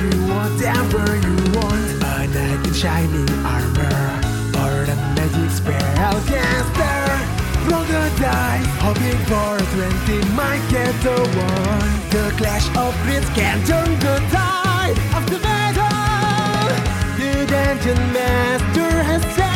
You whatever you want. A knight in shining armor or a magic spell caster. Roll the dice, hoping for a 20 might get the one. The clash of grids can turn the tide of the battle. The dungeon master has saved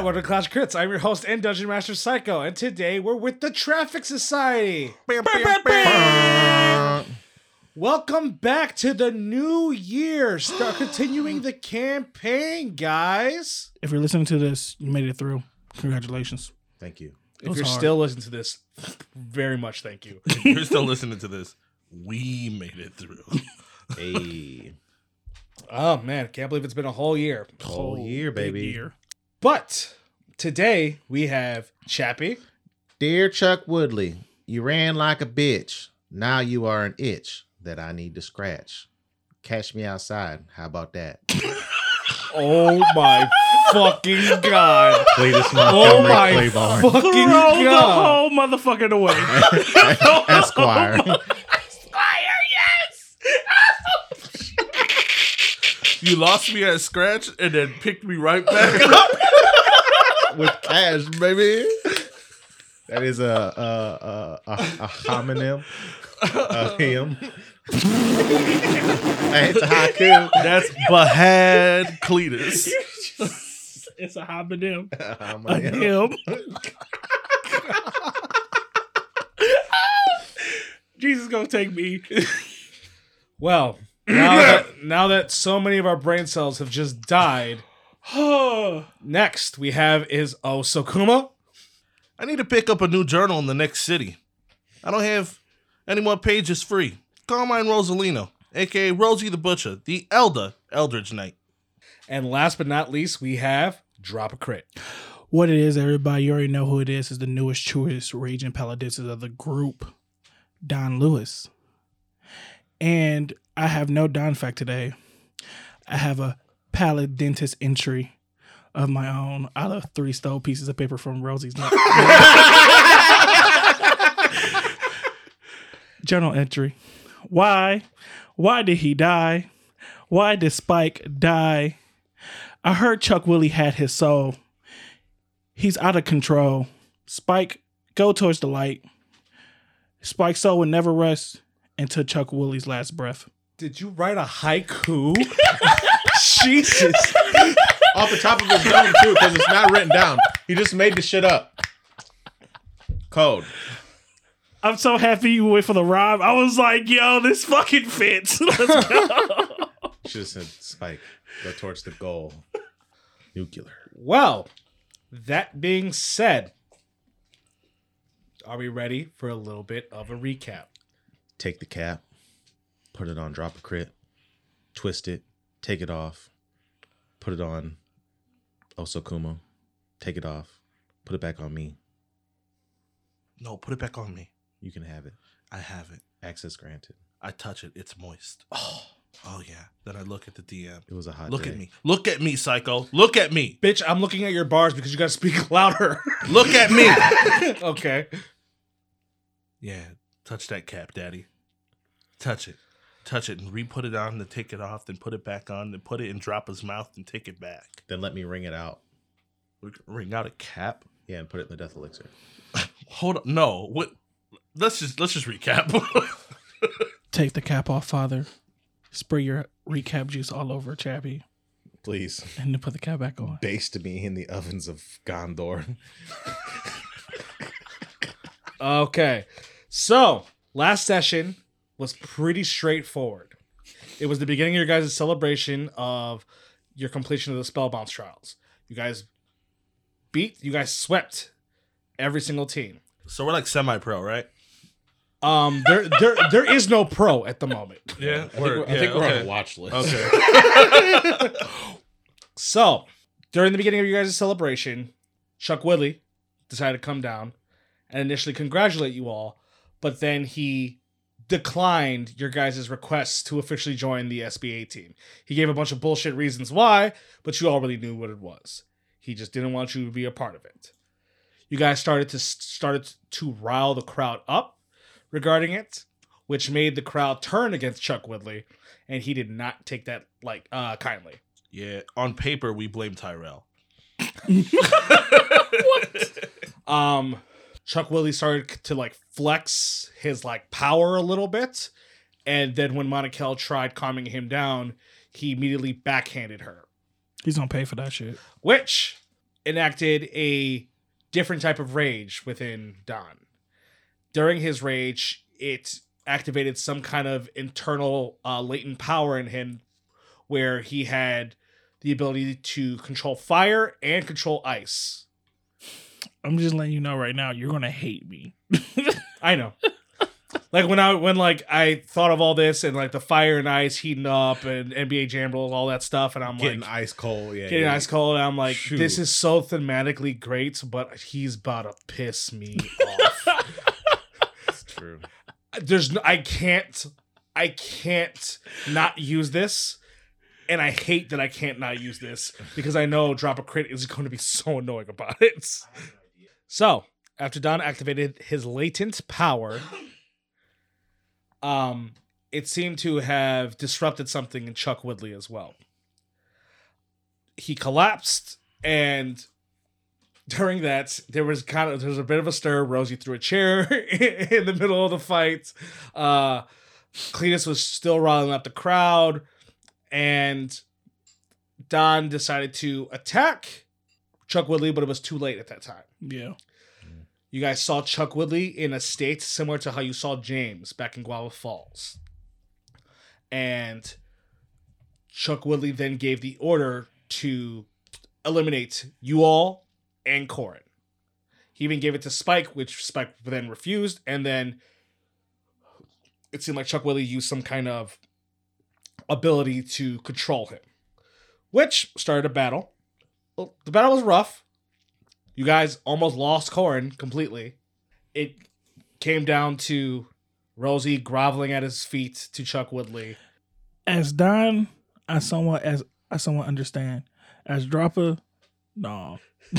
Hi, welcome to Clash of Krits. I'm your host and Dungeon Master Psycho, and today we're with the Traffic Society. Welcome back to the new year. Start continuing the campaign, guys. If you're listening to this, you made it through. Congratulations. Thank you. If was you're hard. still listening to this, very much thank you. If you're still listening to this, we made it through. Hey, Oh man, can't believe it's been a whole year. whole year, baby. year. But today we have Chappie. Dear Chuck Woodley, you ran like a bitch. Now you are an itch that I need to scratch. Catch me outside. How about that? Oh my fucking god. Cletus Oh my fucking Throw the god. whole motherfucker away. Esquire. You lost me at scratch and then picked me right back up. With cash, baby. That is a a a, a, a homonym. A hymn. hey, it's a haiku. That's Bahad Cletus. it's a homonym. A A him. Jesus gonna take me. Well, now that, now that so many of our brain cells have just died, next we have is Osokuma. I need to pick up a new journal in the next city. I don't have any more pages free. Carmine Rosalino, aka Rosie the Butcher, the Elder Eldridge Knight. And last but not least, we have Drop a Crit. what it is, everybody, you already know who it is. Is the newest, truest raging paladins of the group, Don Lewis. And I have no Don fact today. I have a palad dentist entry of my own out of three stole pieces of paper from Rosie's. Journal entry. Why? Why did he die? Why did Spike die? I heard Chuck Willie had his soul. He's out of control. Spike, go towards the light. Spike's soul will never rest until Chuck Willie's last breath. Did you write a haiku? Jesus. Off the top of his dome too, because it's not written down. He just made the shit up. Code. I'm so happy you went for the rhyme. I was like, yo, this fucking fits. Let's go. Should have said Spike. Go towards the goal. Nuclear. Well, that being said, are we ready for a little bit of a recap? Take the cap, put it on drop a crit, twist it, take it off, put it on Osokuma, take it off, put it back on me. No, put it back on me. You can have it. I have it. Access granted. I touch it. It's moist. Oh, oh yeah. Then I look at the DM. It was a hot Look day. at me. Look at me, psycho. Look at me. Bitch, I'm looking at your bars because you gotta speak louder. Look at me. okay. yeah. Touch that cap, daddy. Touch it. Touch it and re put it on, then take it off, then put it back on, then put it in Dropper's mouth and take it back. Then let me ring it out. We can Ring out a cap. Yeah, and put it in the death elixir. Hold on. No. What let's just let's just recap. Take the cap off, father. Spray your recap juice all over Chappie, Please. and then put the cap back on. Baste me in the ovens of Gondor. Okay. So, last session was pretty straightforward. It was the beginning of your guys' celebration of your completion of the spell bounce trials. You guys beat, you guys swept every single team. So we're like semi-pro, right? Um, there, there, there is no pro at the moment. Yeah, I think, we're, I think we're on a watch list. Okay. So, during the beginning of your guys' celebration, Chuck Woodley decided to come down and initially congratulate you all, but then he declined your guys' requests to officially join the SBA team. He gave a bunch of bullshit reasons why, but you already knew what it was. He just didn't want you to be a part of it. You guys started to started to rile the crowd up regarding it, which made the crowd turn against Chuck Woodley, and he did not take that like uh kindly. yeah. On paper, we blame Tyrell. what? um Chuck Willie started to like flex his like power a little bit, and then when Monakel tried calming him down, he immediately backhanded her, He's gonna pay for that shit. which enacted a different type of rage within Don. During his rage, it activated some kind of internal uh, latent power in him, where he had the ability to control fire and control ice. I'm just letting you know right now, you're gonna hate me. I know. like when I when like I thought of all this and like the fire and ice heating up and NBA Jam Bros, all that stuff, and I'm Getting like ice cold. Yeah. getting yeah. ice cold, and I'm like, Shoot. this is so thematically great, but he's about to piss me off. It's true. There's no, I can't I can't not use this. And I hate that I can't not use this because I know drop a crit is going to be so annoying about it. So, after Don activated his latent power, um, it seemed to have disrupted something in Chuck Woodley as well. He collapsed, and during that, there was kind of there was a bit of a stir. Rosie threw a chair in the middle of the fight. Uh, Cletus was still riling up the crowd, and Don decided to attack Chuck Woodley, but it was too late at that time. Yeah. You guys saw Chuck Woodley in a state similar to how you saw James back in Guava Falls. And Chuck Woodley then gave the order to eliminate you all and Corin. He even gave it to Spike, which Spike then refused, and then it seemed like Chuck Woodley used some kind of ability to control him, which started a battle. Well, the battle was rough. You guys almost lost Corin completely. It came down to Rosie groveling at his feet to Chuck Woodley. As Don, I somewhat as I somewhat understand. As Dropper, no.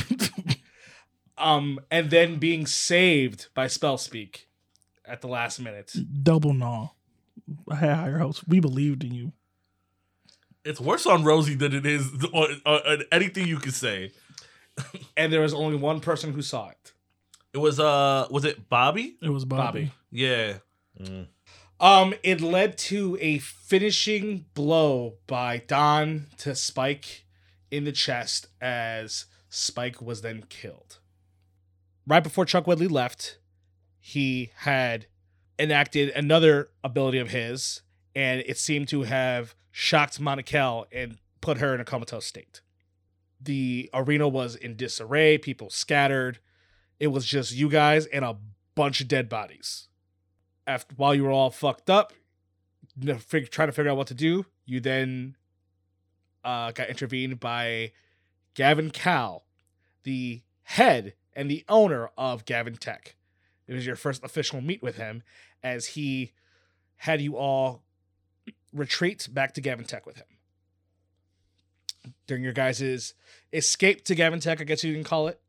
Um, and then being saved by Spellspeak at the last minute. Double no. I had higher hopes. We believed in you. It's worse on Rosie than it is on, on, on anything you could say. And there was only one person who saw it. It was uh, was it Bobby? It was Bobby. Bobby. Yeah. Mm. Um, it led to a finishing blow by Don to Spike in the chest as Spike was then killed. Right before Chuck Woodley left, he had enacted another ability of his, and it seemed to have shocked Monakel and put her in a comatose state. The arena was in disarray, people scattered. It was just you guys and a bunch of dead bodies after while you were all fucked up, trying to figure out what to do, you then uh, got intervened by Gavin Cal, the head and the owner of Gavin Tech. It was your first official meet with him, as he had you all retreat back to Gavin Tech with him. During your guys' escape to Gavin Tech, I guess you can call it,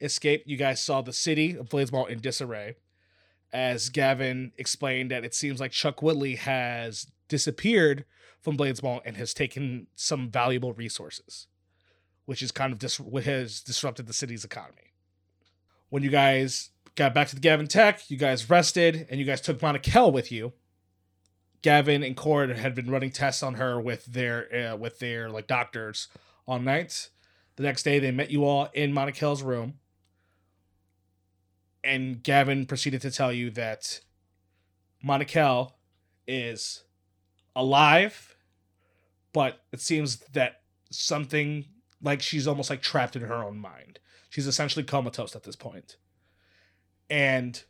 escape, you guys saw the city of BladesMaw in disarray as Gavin explained that it seems like Chuck Woodley has disappeared from BladesMaw and has taken some valuable resources, which is kind of dis- what has disrupted the city's economy. When you guys got back to the Gavin Tech, you guys rested and you guys took Monakel with you. Gavin and Cord had been running tests on her with their uh, with their like doctors all night. The next day, they met you all in Monakel's room and Gavin proceeded to tell you that Monakel is alive but it seems that something like she's almost like trapped in her own mind. She's essentially comatose at this point. And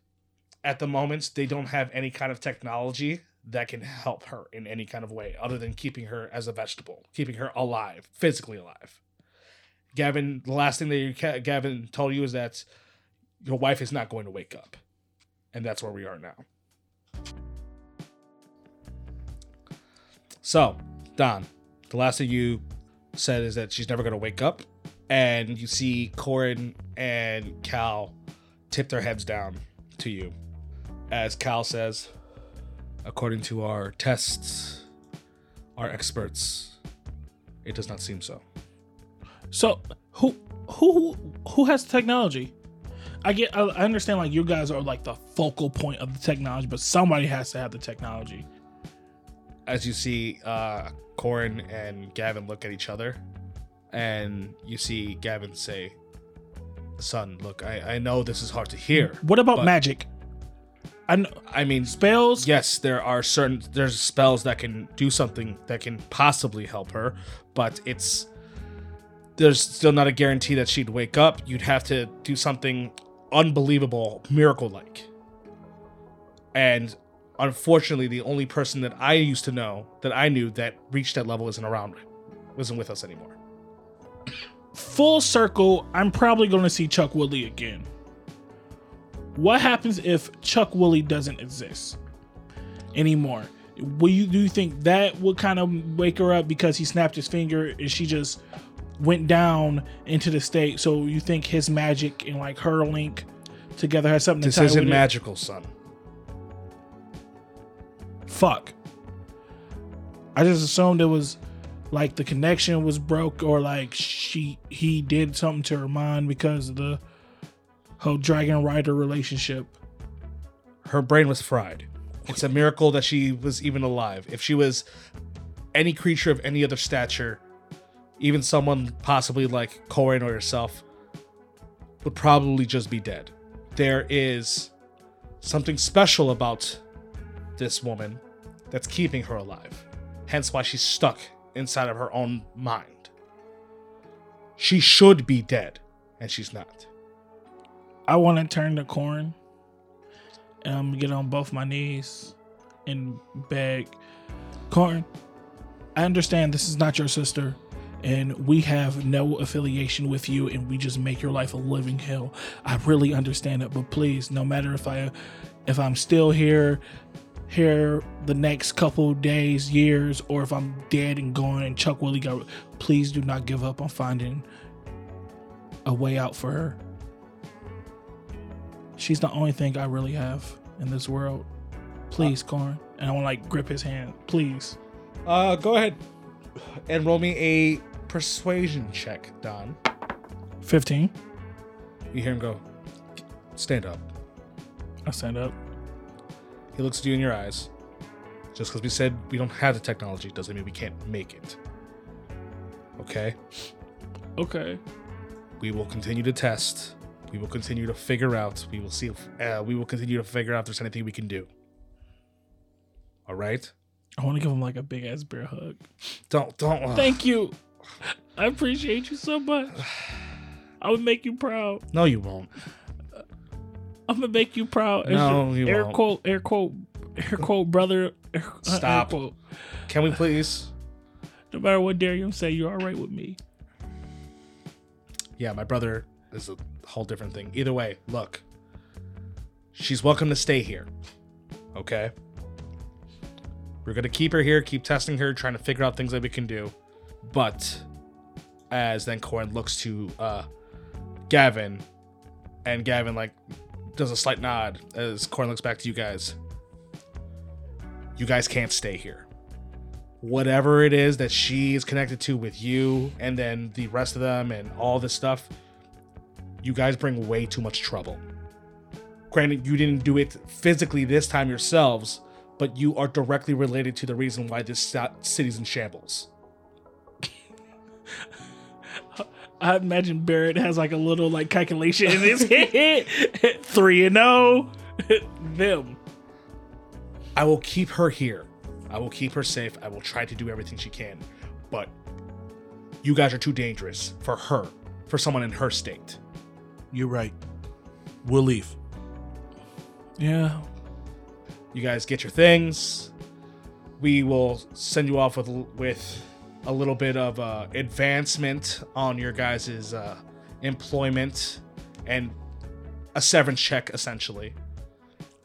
at the moment, they don't have any kind of technology that can help her in any kind of way other than keeping her as a vegetable, keeping her alive, physically alive. Gavin, the last thing that you, Gavin told you is that your wife is not going to wake up. And that's where we are now. So, Don, the last thing you said is that she's never going to wake up. And you see Corin and Cal tip their heads down to you. As Cal says, according to our tests, our experts, it does not seem so. So who who who has the technology? I get I I understand like you guys are like the focal point of the technology, but somebody has to have the technology. as you see uh Corin and Gavin look at each other and you see Gavin say son look I I know this is hard to hear What about But- magic? I I mean spells. yes there are certain there's spells that can do something that can possibly help her but it's there's still not a guarantee that she'd wake up you'd have to do something unbelievable miracle like and unfortunately the only person that i used to know that i knew that reached that level isn't around isn't with us anymore Full circle. I'm probably going to see Chuck Woodley again. What happens if Chuck Woolley doesn't exist anymore? Will you do you think that would kind of wake her up because he snapped his finger and she just went down into the state? So you think his magic and like her link together has something this to tie isn't with it? magical son fuck. I just assumed it was like the connection was broke or like she he did something to her mind because of the whole dragon rider relationship. her brain was fried. It's a miracle that she was even alive. If she was any creature of any other stature, even someone possibly like Corin or yourself, would probably just be dead. There is something special about this woman that's keeping her alive. Hence why she's stuck inside of her own mind. She should be dead, and she's not. I want to turn to Corn and I'm gonna get on both my knees and beg, Corn. I understand this is not your sister, and we have no affiliation with you, and we just make your life a living hell. I really understand it, but please, no matter if I, if I'm still here, here the next couple days, years, or if I'm dead and gone, and Chuck Willie got, please do not give up on finding a way out for her. She's the only thing I really have in this world. Please, Corn. And I want to like grip his hand. Please. Uh, go ahead and roll me a persuasion check, Don. 15. You hear him go, stand up. I stand up. He looks at you in your eyes. Just because we said we don't have the technology doesn't mean we can't make it. Okay? Okay. We will continue to test. We will continue to figure out. We will see if uh, we will continue to figure out if there's anything we can do. All right? I want to give him like a big ass bear hug. Don't don't. uh, Thank you. I appreciate you so much. I would make you proud. no, you won't. I'm gonna make you proud. No, you air won't. quote, air quote, air quote, brother. Air, uh, air Stop. quote. Can we please? No matter what Darian say, you're all right with me. Yeah, my brother is a whole different thing. Either way, look. She's welcome to stay here. Okay? We're gonna keep her here, keep testing her, trying to figure out things that we can do. But as then Corin looks to uh Gavin, and Gavin like does a slight nod as Corin looks back to you guys. You guys can't stay here. Whatever it is that she is connected to with you and then the rest of them and all this stuff, you guys bring way too much trouble. Granted, you didn't do it physically this time yourselves, but you are directly related to the reason why this city's in shambles. I imagine Barrett has like a little like calculation in his head. Three and zero. Oh. Them. I will keep her here. I will keep her safe. I will try to do everything she can. but you guys are too dangerous for her, for someone in her state. You're right. We'll leave. Yeah. You guys get your things. We will send you off with with a little bit of uh, advancement on your guys' uh, employment and a severance check, essentially.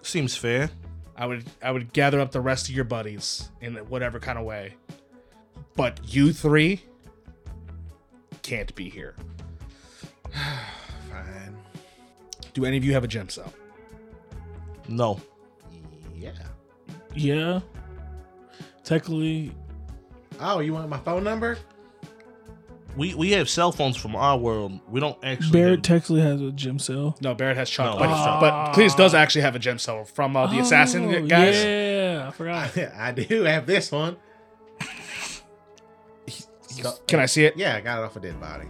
Seems fair. I would I would gather up the rest of your buddies in whatever kind of way. But you three can't be here. Fine. Do any of you have a gem cell? No. Yeah. Yeah. Technically, Oh, you want my phone number? We we have cell phones from our world. We don't actually. Barrett have- technically has a gym cell. No, Barrett has Chuck, No, but, Barrett's Chuck. but Cletus does actually have a gem cell from uh, the assassin Oh, guys. Yeah, I forgot. I do have this one. Can I see it? Yeah, I got it off a dead body.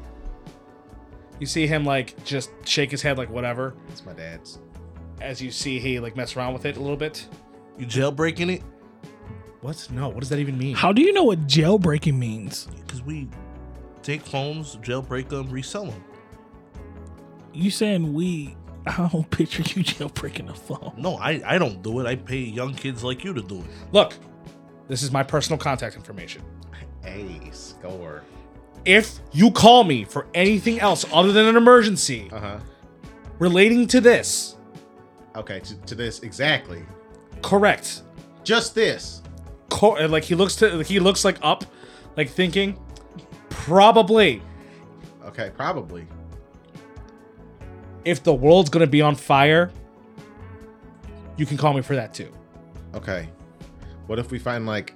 You see him like just shake his head like whatever, It's my dad's. as you see he like mess around with it a little bit. You jailbreaking it? What? No. What does that even mean? How do you know what jailbreaking means? Because we take phones, jailbreak them, resell them. You saying we? I don't picture you jailbreaking a phone. No, I, I don't do it. I pay young kids like you to do it. Look, this is my personal contact information. A score. If you call me for anything else other than an emergency Uh huh. relating to this, Okay, to, to this exactly. correct. Just this. Co- like he looks to he looks like up, like thinking, probably Okay, probably. if the world's gonna be on fire, you can call me for that too. Okay. What if we find like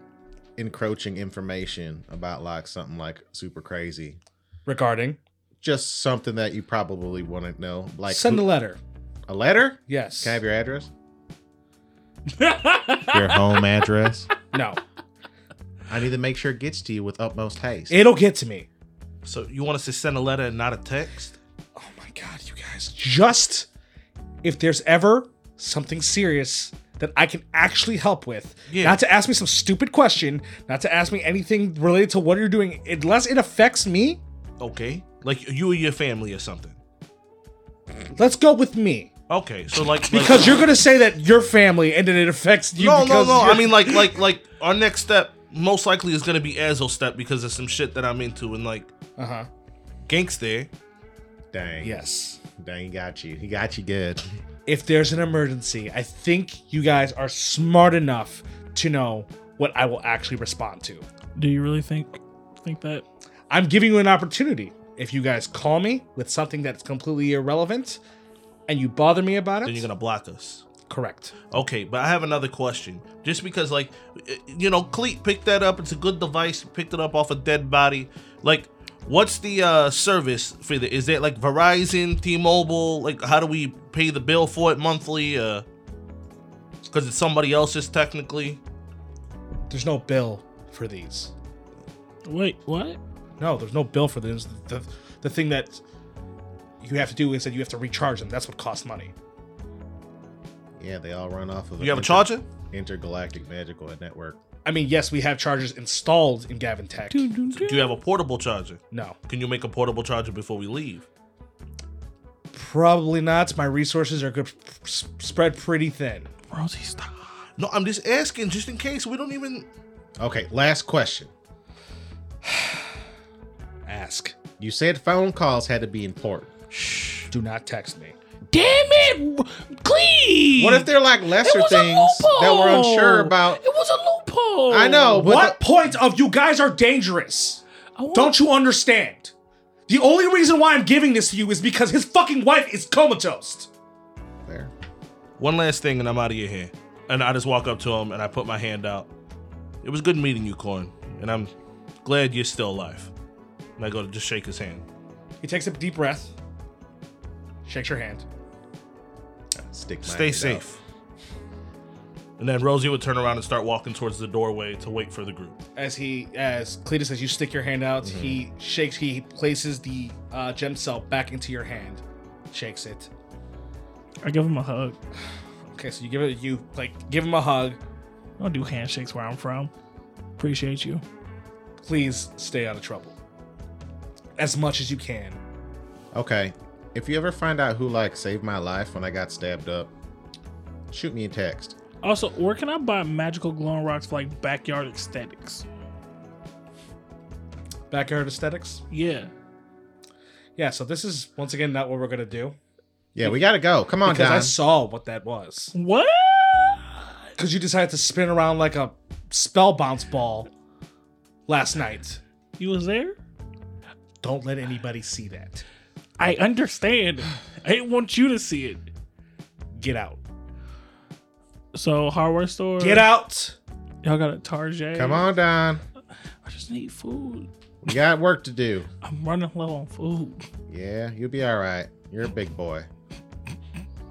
encroaching information about like something like super crazy? Regarding, Just something that you probably want to know. Like send a letter. a letter? Yes. Can I have your address? Your home address? no, I need to make sure it gets to you with utmost haste. it'll get to me. So you want us to send a letter and not a text? Oh my god, you guys! Just if there's ever something serious that I can actually help with, Yeah. not to ask me some stupid question, not to ask me anything related to what you're doing, unless it affects me. Okay. Like you or your family or something. Let's go with me. Okay. So like, like Because you're gonna say that your family and then it affects you. no, no, because no. I mean, like, like, like our next step most likely is gonna be Azlestep because of some shit that I'm into and like uh-huh. gangster. Dang. Yes. Dang, he got you. He got you good. If there's an emergency, I think you guys are smart enough to know what I will actually respond to. Do you really think think that? I'm giving you an opportunity. If you guys call me with something that's completely irrelevant and you bother me about it, Then you're gonna block us. correct. Okay, but I have another question. Just because, like, uh, you know, Cleat picked that up. It's a good device. Picked it up off a dead body. Like, what's the uh service for the? Is it like Verizon, T-Mobile? Like, how do we pay the bill for it monthly? Uh, because it's somebody else's technically. There's no bill for these. Wait, what? No, there's no bill for this. The, the thing that you have to do is that you have to recharge them. That's what costs money. Yeah, they all run off of You have a inter- charger? Intergalactic Magical Network. I mean, yes, we have chargers installed in Gavin Tech. Do you have a portable charger? No, Can you make a portable charger before we leave? probably not. My resources are good, s- spread pretty thin. Rosie, stop. No, I'm just asking, just in case we don't even. Okay, last question. Ask. You said phone calls had to be important. Shh. Do not text me. Damn it, Cleve! What if they're like It lesser was a things that we're unsure about? It was a loophole. I know, but what point of you guys are dangerous? Want- Don't you understand? The only reason why I'm giving this to you is because his fucking wife is comatose. There. One last thing, and I'm out of your hair. And I just walk up to him and I put my hand out. It was good meeting you, Corn, and I'm glad you're still alive. And I go to just shake his hand. He takes a deep breath, shakes your hand. Stick Stay hand safe. And then Rosie would turn around and start walking towards the doorway to wait for the group. As he, as Cletus, as you stick your hand out, he shakes. He places the uh, gem cell back into your hand, shakes it. I give him a hug. Okay, so you give it, you like give him a hug. I don't do handshakes where I'm from. Appreciate you. please stay out of trouble as much as you can. Okay. If you ever find out who like saved my life when I got stabbed up, shoot me a text. Also, where can I buy magical glowing rocks for like backyard aesthetics? Backyard aesthetics. Yeah. Yeah, so this is once again not what we're gonna do Yeah, we gotta go. Come on, because I saw what that was. What? Because you decided to spin around like a spell bounce ball last night. You was there? Don't let anybody see that. I understand. I didn't want you to see it. Get out. So hardware store. Get out. Y'all got a Target. Come on, Don. I just need food. We got work to do. I'm running low on food. Yeah, you'll be all right. You're a big boy.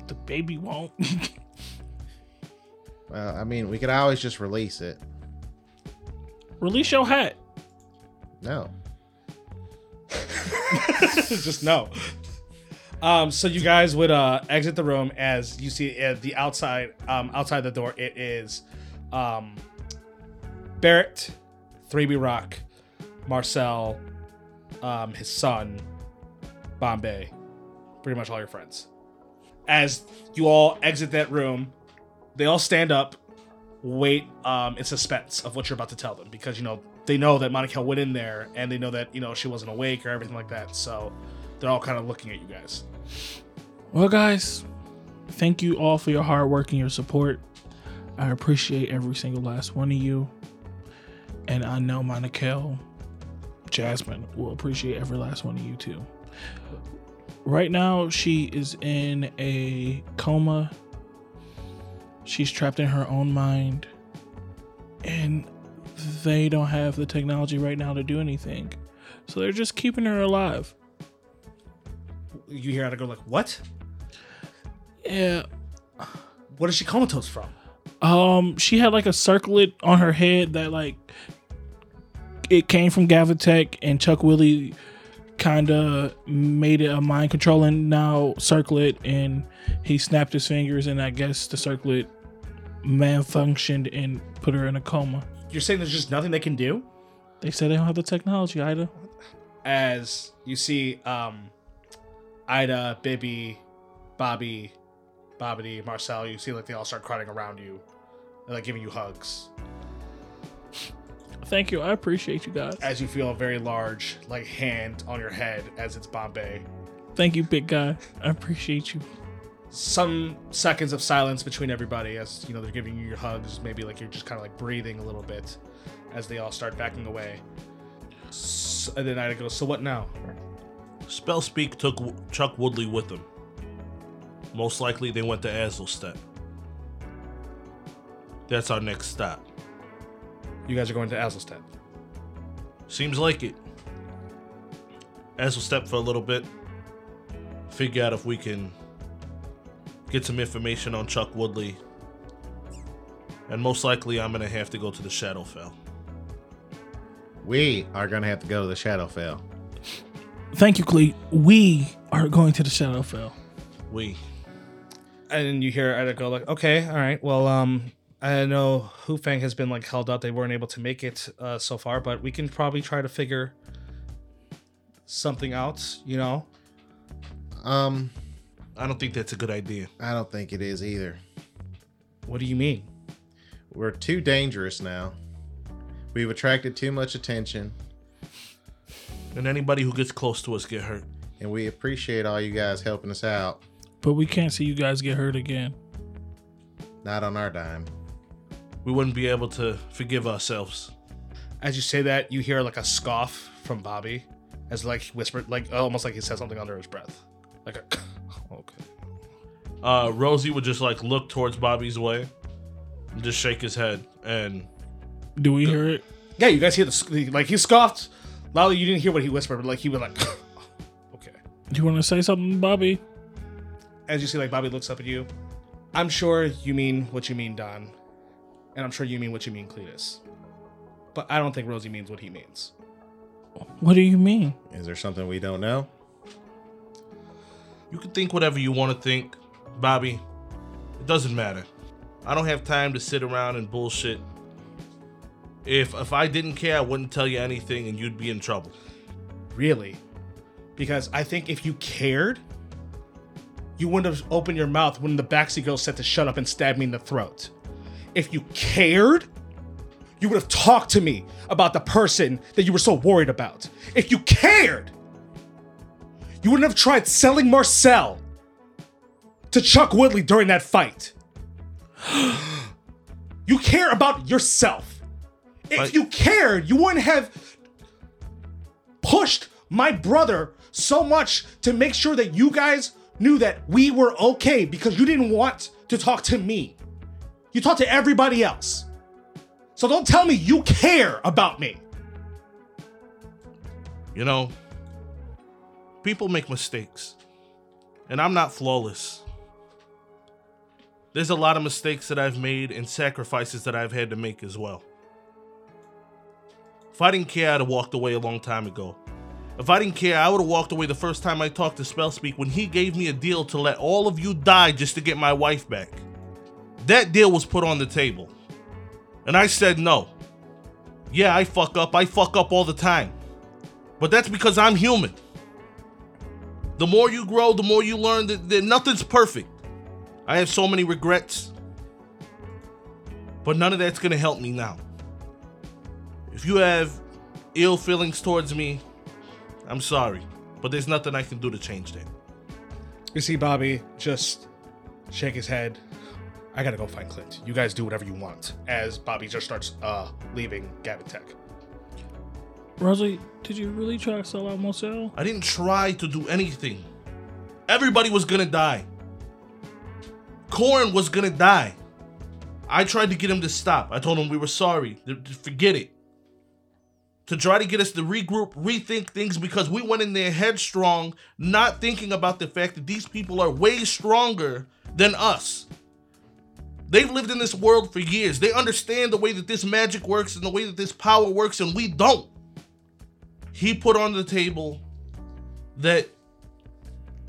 The baby won't. Well, I mean, we could always just release it. Release your hat. No. Just no. Um, so you guys would uh, exit the room as you see at the outside, um, outside the door. It is um, Barrett, 3B Rock, Marcel, um, his son, Bombay, pretty much all your friends. As you all exit that room, they all stand up, wait um, in suspense of what you're about to tell them because you know they know that Monica went in there and they know that you know she wasn't awake or everything like that. So they're all kind of looking at you guys. Well, guys, thank you all for your hard work and your support. I appreciate every single last one of you. And I know Monica, Jasmine will appreciate every last one of you too. Right now, she is in a coma. She's trapped in her own mind. And they don't have the technology right now to do anything. So they're just keeping her alive. You hear her go like, "What? Yeah, What is she comatose from?" Um, she had like a circlet on her head that like it came from Gavitech, and Chuck Willie kind of made it a mind controlling now circlet, and he snapped his fingers, and I guess the circlet malfunctioned and put her in a coma. You're saying there's just nothing they can do? They said they don't have the technology, Ida. As you see, um, Ida, Bibby, Bobby, Bobbity, Marcel, you see like they all start crowding around you, and like giving you hugs. Thank you, I appreciate you guys. As you feel a very large like hand on your head as it's Bombay. Thank you, big guy. I appreciate you. Some seconds of silence between everybody as you know they're giving you your hugs maybe like you're just kind of like breathing a little bit as they all start backing away S and then i go so what now Spell Speak took Chuck Woodley with them. Most likely they went to Azlestep. That's our next stop. you guys are going to Azlestep. Seems like it. Azlestep for a little bit. Figure out if we can get some information on Chuck Woodley. And most likely I'm gonna have to go to the Shadowfell. We are gonna have to go to the Shadowfell. Thank you, Cleet. We are going to the Shadowfell. We. and you hear Ida go like okay all right well um i know hufang has been like held up they weren't able to make it uh, so far but we can probably try to figure something out you know Um, I don't think that's a good idea. I don't think it is either. what do you mean We're too dangerous now. We've attracted too much attention, And anybody who gets close to us get hurt. and we appreciate all you guys helping us out. But we can't see you guys get hurt again. Not on our dime. We wouldn't be able to forgive ourselves. as you say that you hear like a scoff from bobby as like whispered like almost like he said something under his breath like a okay Uh, Rosie would just like look towards Bobby's way, and just shake his head, and Do we hear it? yeah you guys hear the sc- like he scoffed loudly you didn't hear what he whispered but like he was like okay Do you want to say something, Bobby? as you see like bobby looks up at you i'm sure you mean what you mean don and i'm sure you mean what you mean cletus but i don't think rosie means what he means What do you mean? Is there something we don't know? you can think whatever you want to think, Bobby. It doesn't matter. I don't have time to sit around and bullshit. If if I didn't care, I wouldn't tell you anything, and you'd be in trouble. Really? Because I think if you cared, you wouldn't have opened your mouth when the backseat girl said to shut up and stab me in the throat. If you cared, you would have talked to me about the person that you were so worried about. If you cared, you wouldn't have tried selling Marcel to Chuck Woodley during that fight. you care about yourself. If But- you cared, you wouldn't have pushed my brother so much to make sure that you guys knew that we were okay because you didn't want to talk to me. You talked to everybody else. So don't tell me you care about me. You know, people make mistakes, and I'm not flawless. There's a lot of mistakes that I've made and sacrifices that I've had to make as well. If I didn't care, I'd have walked away a long time ago. If I didn't care, I would have walked away the first time I talked to Spellspeak when he gave me a deal to let all of you die just to get my wife back. That deal was put on the table. And I said no. Yeah, I fuck up. I fuck up all the time. But that's because I'm human. The more you grow, the more you learn that, that nothing's perfect. I have so many regrets. But none of that's gonna help me now. If you have ill feelings towards me, I'm sorry. But there's nothing I can do to change that. You see Bobby just shake his head. I gotta go find Clint. You guys do whatever you want. As Bobby just starts uh leaving Gavin Tech. Rosalie, did you really try to sell out Marcel? I didn't try to do anything. Everybody was gonna die. Corin was gonna die. I tried to get him to stop. I told him we were sorry. Forget it. To try to get us to regroup, rethink things because we went in there headstrong, not thinking about the fact that these people are way stronger than us. They've lived in this world for years. They understand the way that this magic works and the way that this power works, and we don't. He put on the table that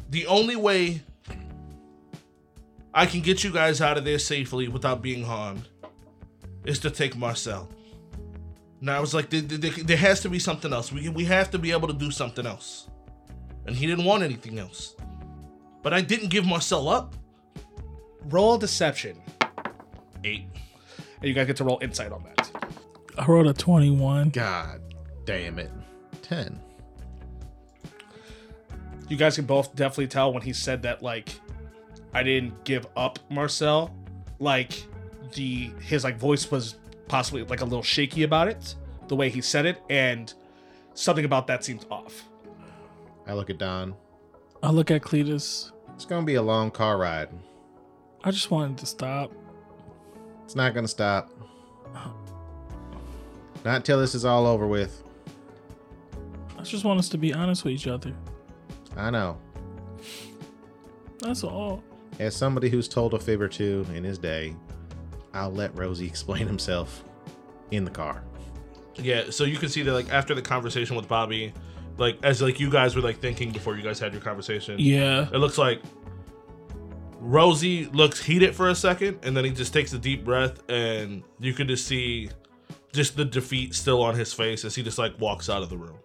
the only way I can get you guys out of there safely without being harmed is to take Marcel. Now I was like, there, there- there has to be something else. We, we have to be able to do something else. And he didn't want anything else. But I didn't give Marcel up. Roll deception. Eight. And you guys get to roll insight on that. I rolled a 21. God damn it. 10. You guys can both definitely tell when he said that like I didn't give up Marcel. Like the his like voice was possibly like a little shaky about it, the way he said it, and something about that seems off. I look at Don. I look at Cletus. It's going to be a long car ride. I just wanted to stop. It's not going to stop. Not until this is all over with. I just want us to be honest with each other. I know. That's all. As somebody who's told a fib or two in his day, I'll let Rosie explain himself in the car. Yeah, so you can see that like after the conversation with Bobby, like as like you guys were like thinking before you guys had your conversation. Yeah. It looks like Rosie looks heated for a second, and then he just takes a deep breath, and you can just see just the defeat still on his face as he just like walks out of the room.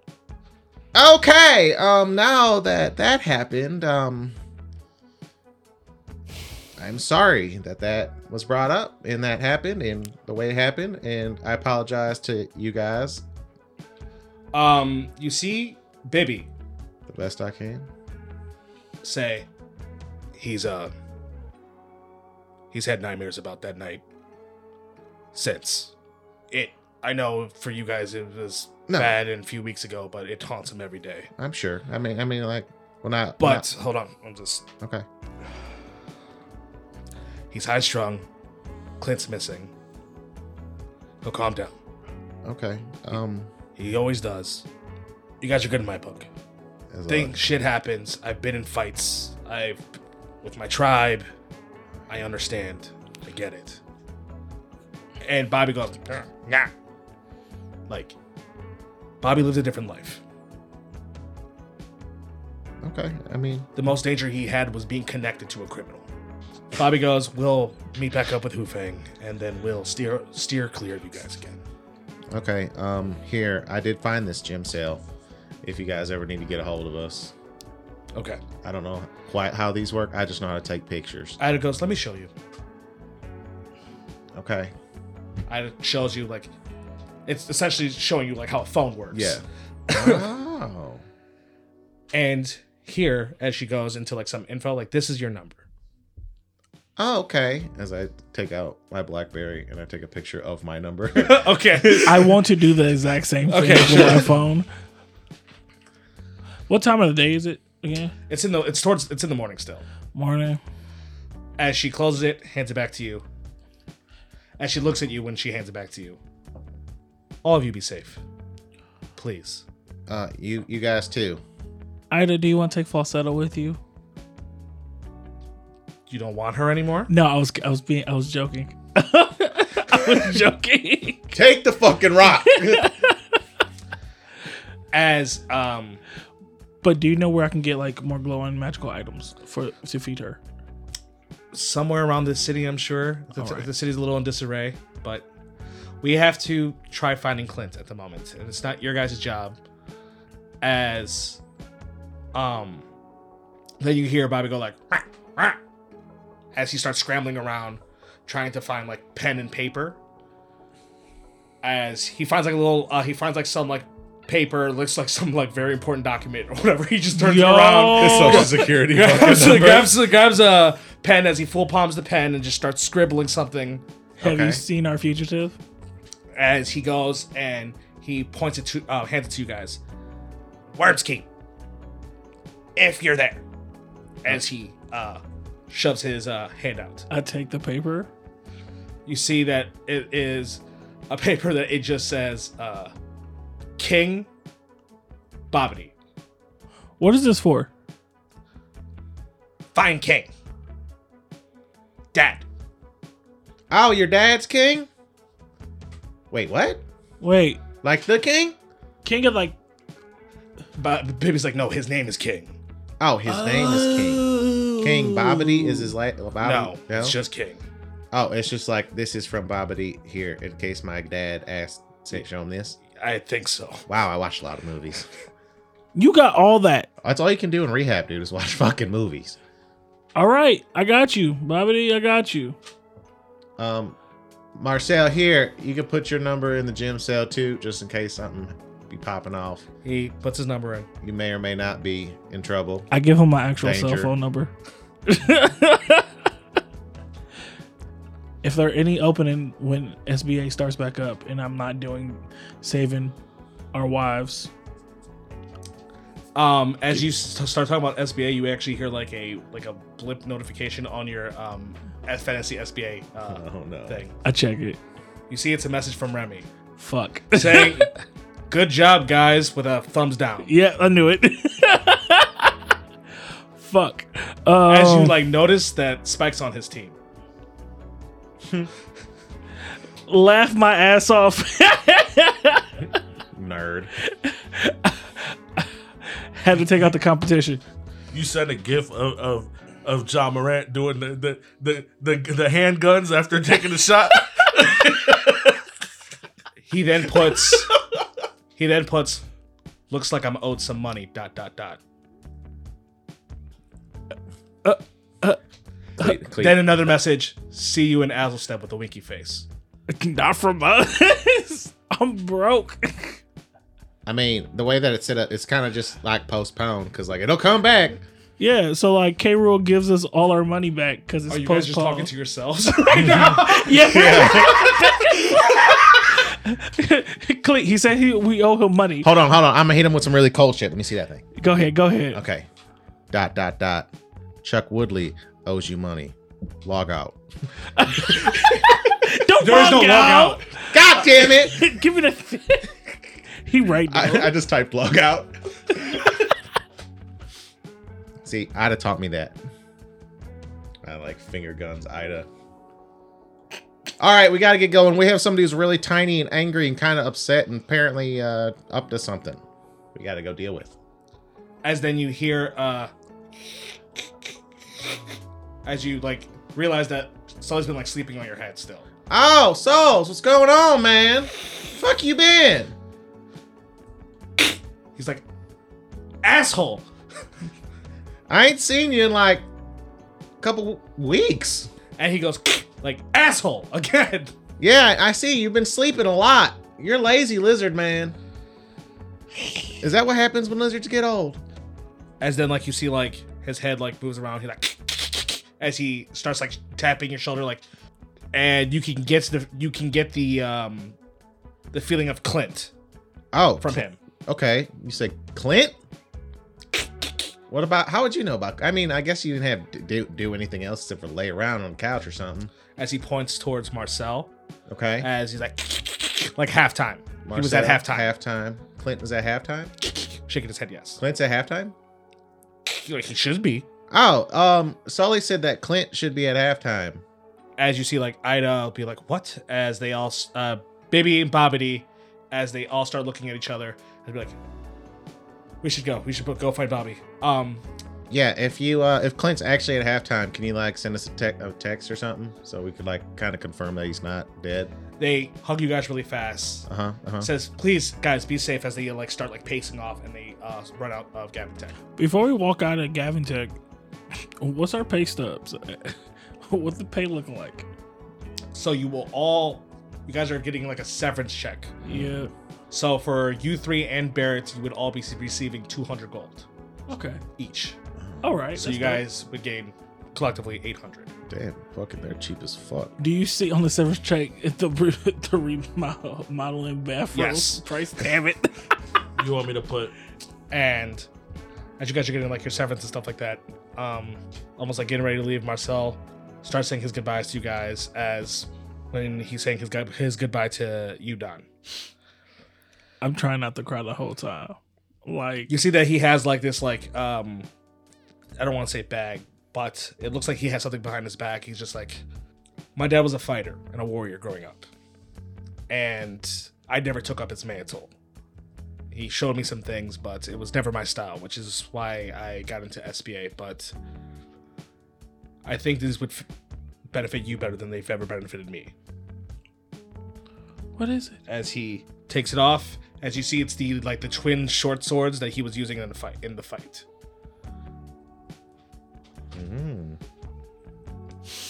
Okay, um now that that happened, um I'm sorry that that was brought up and that happened and the way it happened and I apologize to you guys Um, you see Bibby the best I can. say he's uh he's had nightmares about that night since it i know for you guys it was No. bad and a few weeks ago but it haunts him every day I'm sure. I mean I mean like when I when but hold on i'm just okay. He's high strung. Clint's missing. He'll calm down. Okay. Um. He always does. You guys are good in my book. Thing shit happens. I've been in fights. I've with my tribe. I understand. I get it. And bobby goes nah. Like bobby lives a different life. Okay. I mean. The most danger he had was being connected to a criminal bobby goes we'll meet back up with Hu Feng, and then we'll steer steer clear of you guys again Okay. Um. Here, I did find this gym sale. If you guys ever need to get a hold of us, Okay. I don't know quite how these work. I just know how to take pictures. Ida goes, let me show you. Okay. Ida shows you like it's essentially showing you like how a phone works. Yeah. oh. And here, as she goes into like some info, like this is your number. Oh, okay. As I take out my BlackBerry and I take a picture of my number. okay. I want to do the exact same thing Okay, with sure. my phone. What time of the day is it again? it's in the it's towards it's in the morning still. Morning. As she closes it, hands it back to you. As she looks at you when she hands it back to you. All of you be safe. Please. uh, you you guys too. Ida, do you want to take falsetto with you? You don't want her anymore? No, I was I was being I was joking. I was joking. Take the fucking rock. As um But do you know where I can get like more glowing magical items for to feed her? somewhere around the city, I'm sure. The, right. the city's a little in disarray, but we have to try finding Clint at the moment, and it's not your guys' job. As, um, then you hear Bobby go like, "Rah, rah," as he starts scrambling around, trying to find like pen and paper. As he finds like a little, uh, he finds like some like paper, looks like some like very important document or whatever. He just turns it Yo! around. His Social security. grabs, fucking number. grabs, grabs a pen as he full palms the pen and just starts scribbling something Have Okay. you seen our fugitive? as he goes and he points it to uh, hands it to you guys. Words key. If you're there, as he uh, shoves his uh, hand out, I take the paper. you see that it is a paper that it just says uh, King Bobbity. What is this for? Fine King. Dad. Oh, your dad's king? Wait, what? Wait, Like the king? King of like But baby's like, no, his name is King. Oh, his name is King. King Bobbity is his last. No, it's just King. Oh, it's just like this is from Bobbity here in case my dad asked to show him this. I think so. Wow, I watched a lot of movies. you got all that. That's all you can do in rehab, dude, is watch fucking movies. All right, I got you, Bobbity. I got you. Um, Marcel, here you can put your number in the gym cell too, just in case something be popping off. He puts his number in. You may or may not be in trouble. I give him my actual cell phone number. if there are any opening when SBA starts back up and I'm not doing saving our wives, Um, as you s- start talking about SBA, you actually hear like a like a blip notification on your um S- fantasy SBA uh, Oh no. thing. I check it. You see, it's a message from Remy Fuck. saying, "Good job, guys," with a thumbs down. yeah, I knew it. Fuck. Um, As you like notice that Spike's on his team. laugh my ass off. Nerd. Had to take out the competition. You sent a gif of of, of Ja Morant doing the the, the the the handguns after taking the shot. He then puts. He then puts. Looks like I'm owed some money. Dot dot dot. Uh, uh, cle- uh, Cle- Then another message. See you in Azlestep with a winky face. Not from us. I'm broke. I mean, the way that it's set up, it's kind of just like postponed because like it'll come back. Yeah, so like K. Rule gives us all our money back because it's Are you guys just talking to yourselves right now? Yeah. Cle- he said he we owe him money. Hold on, hold on. I'm gonna hit him with some really cold shit. Let me see that thing. Go ahead, go ahead. Okay. Dot dot dot. Chuck Woodley owes you money. Log out. Don't There is no log log out. out. God damn it! Give me the. he right now. I, I just typed log out. See, Ida taught me that. I like finger guns, Ida. All right, we got to get going. We have somebody who's really tiny and angry and kind of upset and apparently uh, up to something. We got to go deal with. As then you hear, uh, as you like realize that Sully's been like sleeping on your head still. Oh, Souls, what's going on, man? Fuck you been? He's like, asshole. I ain't seen you in like a couple weeks. And he goes, like, asshole again. Yeah, I see. You've been sleeping a lot. You're lazy, lizard man. Is that what happens when lizards get old? As then, like, you see, like, his head, like, moves around. He, like, as he starts, like, tapping your shoulder, like, and you can get the, you can get the, um, the feeling of Clint Oh, from him. Okay, you say Clint. What about? How would you know about? I mean, I guess you didn't have to do, do anything else except for lay around on the couch or something. As he points towards Marcel, Okay, as he's like, like halftime. he was at Marcel, halftime, Halftime. Clint was at halftime. shaking his head. Yes, Clint's at halftime. like he should be. Oh, um, Sully said that Clint should be at halftime. as you see like Ida will be like, "What?" As they all, uh, Baby and Bobbity, as they all start looking at each other, and be like, "We should go. We should go find Bobby." Um, Yeah, if you uh if Clint's actually at halftime, can you like send us a, te- a text or something so we could like kind of confirm that he's not dead? they hug you guys really fast. Uh huh. Uh huh. Says, "Please, guys, be safe." As they like start like pacing off, and they uh, run out of Gavin Tech. Before we walk out of Gavin Tech, what's our pay stubs? What's the pay looking like? So you will all, you guys are getting like a severance check. Yeah. So for you three and Barrett, you would all be receiving 200 gold Okay. each. All right. So you that's guys would gain collectively 800. Damn, fucking they're cheap as fuck. Do you see on the severance check the the remodel modeling bathroom Yes. price? Damn it. You want me to put? and as you guys are getting like your severance and stuff like that, um, almost like getting ready to leave, Marcel starts saying his goodbyes to you guys as when he's saying his gu- his goodbye to you, Don. I'm trying not to cry the whole time. Like You see that he has like this like um, I don't want to say bag, but it looks like he has something behind his back. He's just like, my dad was a fighter and a warrior growing up, and I never took up his mantle. He showed me some things, but it was never my style, which is why I got into SBA. But I think this would f- benefit you better than they've ever benefited me. what is it? As he takes it off, as you see, it's the like the twin short swords that he was using in the fight. In the fight, mm.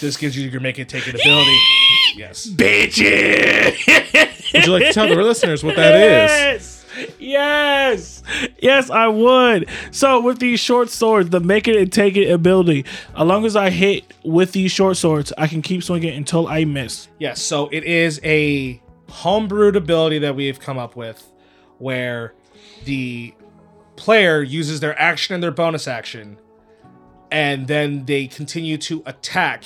this gives you your make it take it ability. yes. Bitches. Would you like to tell the listeners what that is? Yes. Yes. Yes, I would. So with these short swords, the make it and take it ability, as long as I hit with these short swords, I can keep swinging until I miss. Yes, so it is a homebrewed ability that we've come up with where the player uses their action and their bonus action, and then they continue to attack.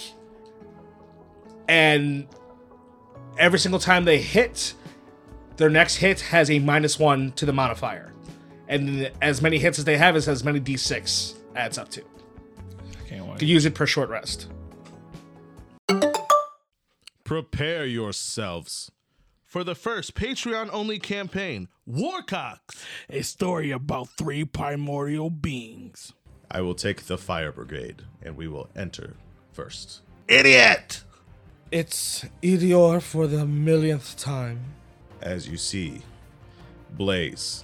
And every single time they hit, their next hit has a minus one to the modifier. And as many hits as they have is as many d6 adds up to. You Can't wait. can use it per short rest. Prepare yourselves. For the first Patreon only campaign, Warcocks. A story about three primordial beings. I will take the fire brigade and we will enter first. Idiot! It's Idior for the millionth time. As you see, Blaze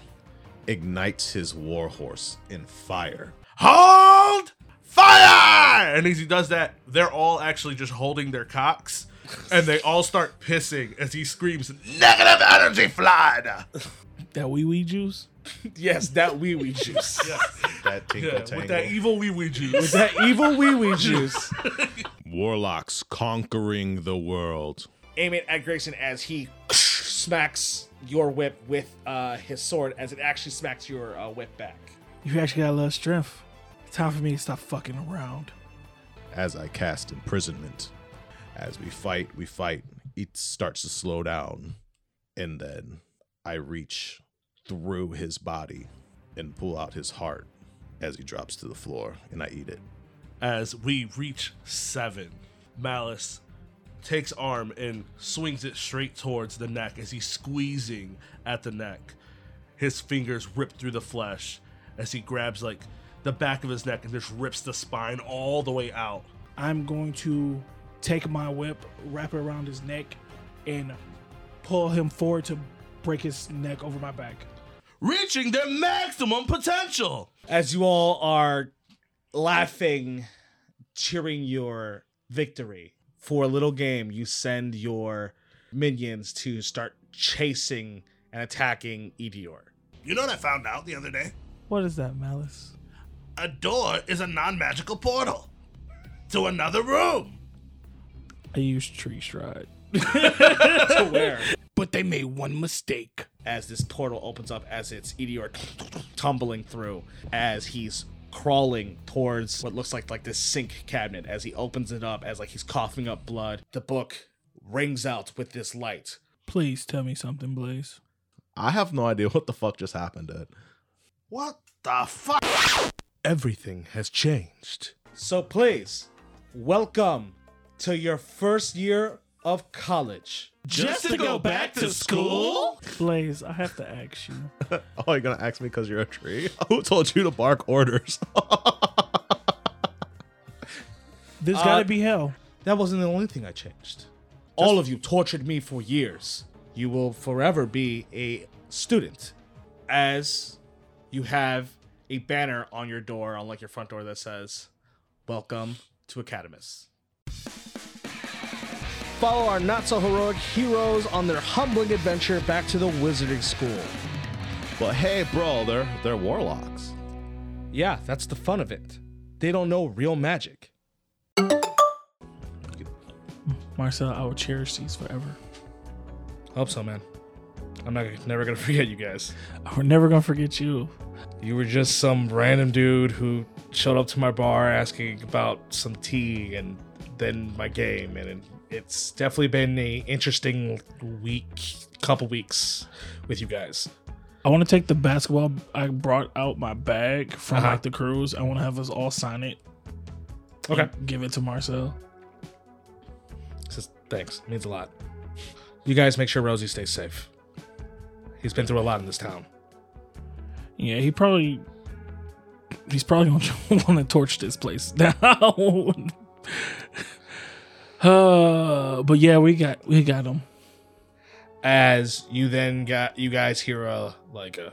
ignites his warhorse in fire. Hold fire! And as he does that, they're all actually just holding their cocks. And they all start pissing as he screams, Negative energy flood! That wee wee juice. Yes, that wee wee juice. That tinkle Yeah, tangle. with that evil wee wee juice. With that evil wee wee juice. Warlocks conquering the world. Aim it at Grayson as he smacks your whip with uh, his sword, as it actually smacks your uh, whip back. You actually got a lot of strength. It's time for me to stop fucking around. as I cast imprisonment. As we fight, we fight. It starts to slow down. And then I reach through his body and pull out his heart as he drops to the floor and I eat it. As we reach seven, Malice takes arm and swings it straight towards the neck as he's squeezing at the neck. His fingers rip through the flesh as he grabs like the back of his neck and just rips the spine all the way out. I'm going to take my whip, wrap it around his neck, and pull him forward to break his neck over my back. Reaching their maximum potential. As you all are laughing, cheering your victory for a little game, you send your minions to start chasing and attacking Edior. You know what I found out the other day? What is that, Malice? A door is a non magical portal to another room. I use tree stride. To where? But they made one mistake. as this portal opens up as it's Edior tumbling through as he's crawling towards what looks like like this sink cabinet as he opens it up as like he's coughing up blood the book rings out with this light Please tell me something, Blaze. I have no idea what the fuck just happened, dude. What the fuck? Everything has changed. so please welcome to your first year of college Just to go back to school? Blaze, I have to ask you. Oh, you're gonna ask me because you're a tree? Who told you to bark orders? This Uh, gotta be hell. that wasn't the only thing i changed all of you tortured me for years you will forever be a student as you have a banner on your door on like your front door that says welcome to academus follow our not so heroic heroes on their humbling adventure back to the wizarding school but hey, bro, they're they're warlocks. yeah that's the fun of it they don't know real magic Marcel, I will cherish these forever. hope so man i'm not never gonna forget you guys We're never gonna forget you. You were just some random dude who showed up to my bar asking about some tea and then my game, and it, it's definitely been a interesting week, couple weeks with you guys. I want to take the basketball. I brought out my bag from Uh-huh. like the cruise. I want to have us all sign it. Okay, Give it to Marcel. says thanks, means a lot. You guys make sure Rosie stays safe. He's been through a lot in this town. Yeah, he probably. He's probably gonna want to torch this place now. Uh, but yeah, we got we got him. As you then got, you guys hear a like a.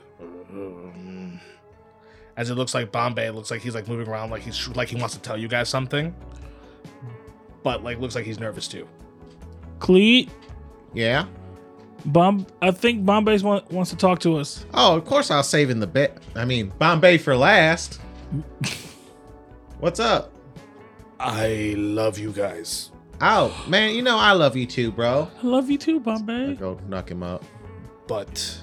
As it looks like Bombay, looks like he's like moving around, like he's like he wants to tell you guys something, but like looks like he's nervous too. Cleet, Yeah. Bomb. I think Bombay's want, wants to talk to us. Oh, of course I was saving the bet. I mean, Bombay for last. What's up? I love you guys. Oh, man, you know I love you too, bro. I love you too, I Bombay. go knock him out. but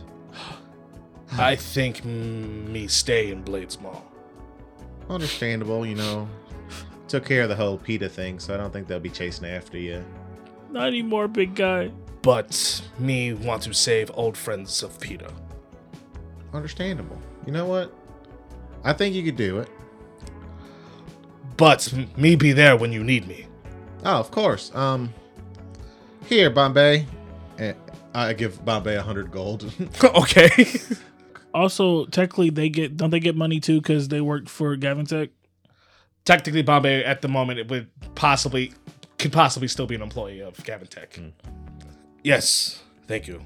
I think mm, me stay in BladesMaw. Understandable, you know. Took care of the whole PETA thing, so I don't think they'll be chasing after you. Not anymore, big guy. But me want to save old friends of Peter. Understandable. You know what? I think you could do it. But me be there when you need me. Oh, of course. Um, here, Bombay. Eh, I give Bombay a hundred gold. okay. Also, technically, they get don't they get money too because they work for Gavin Tech. Technically, Bombay at the moment it would possibly could possibly still be an employee of Gavin Tech. Yes, thank you.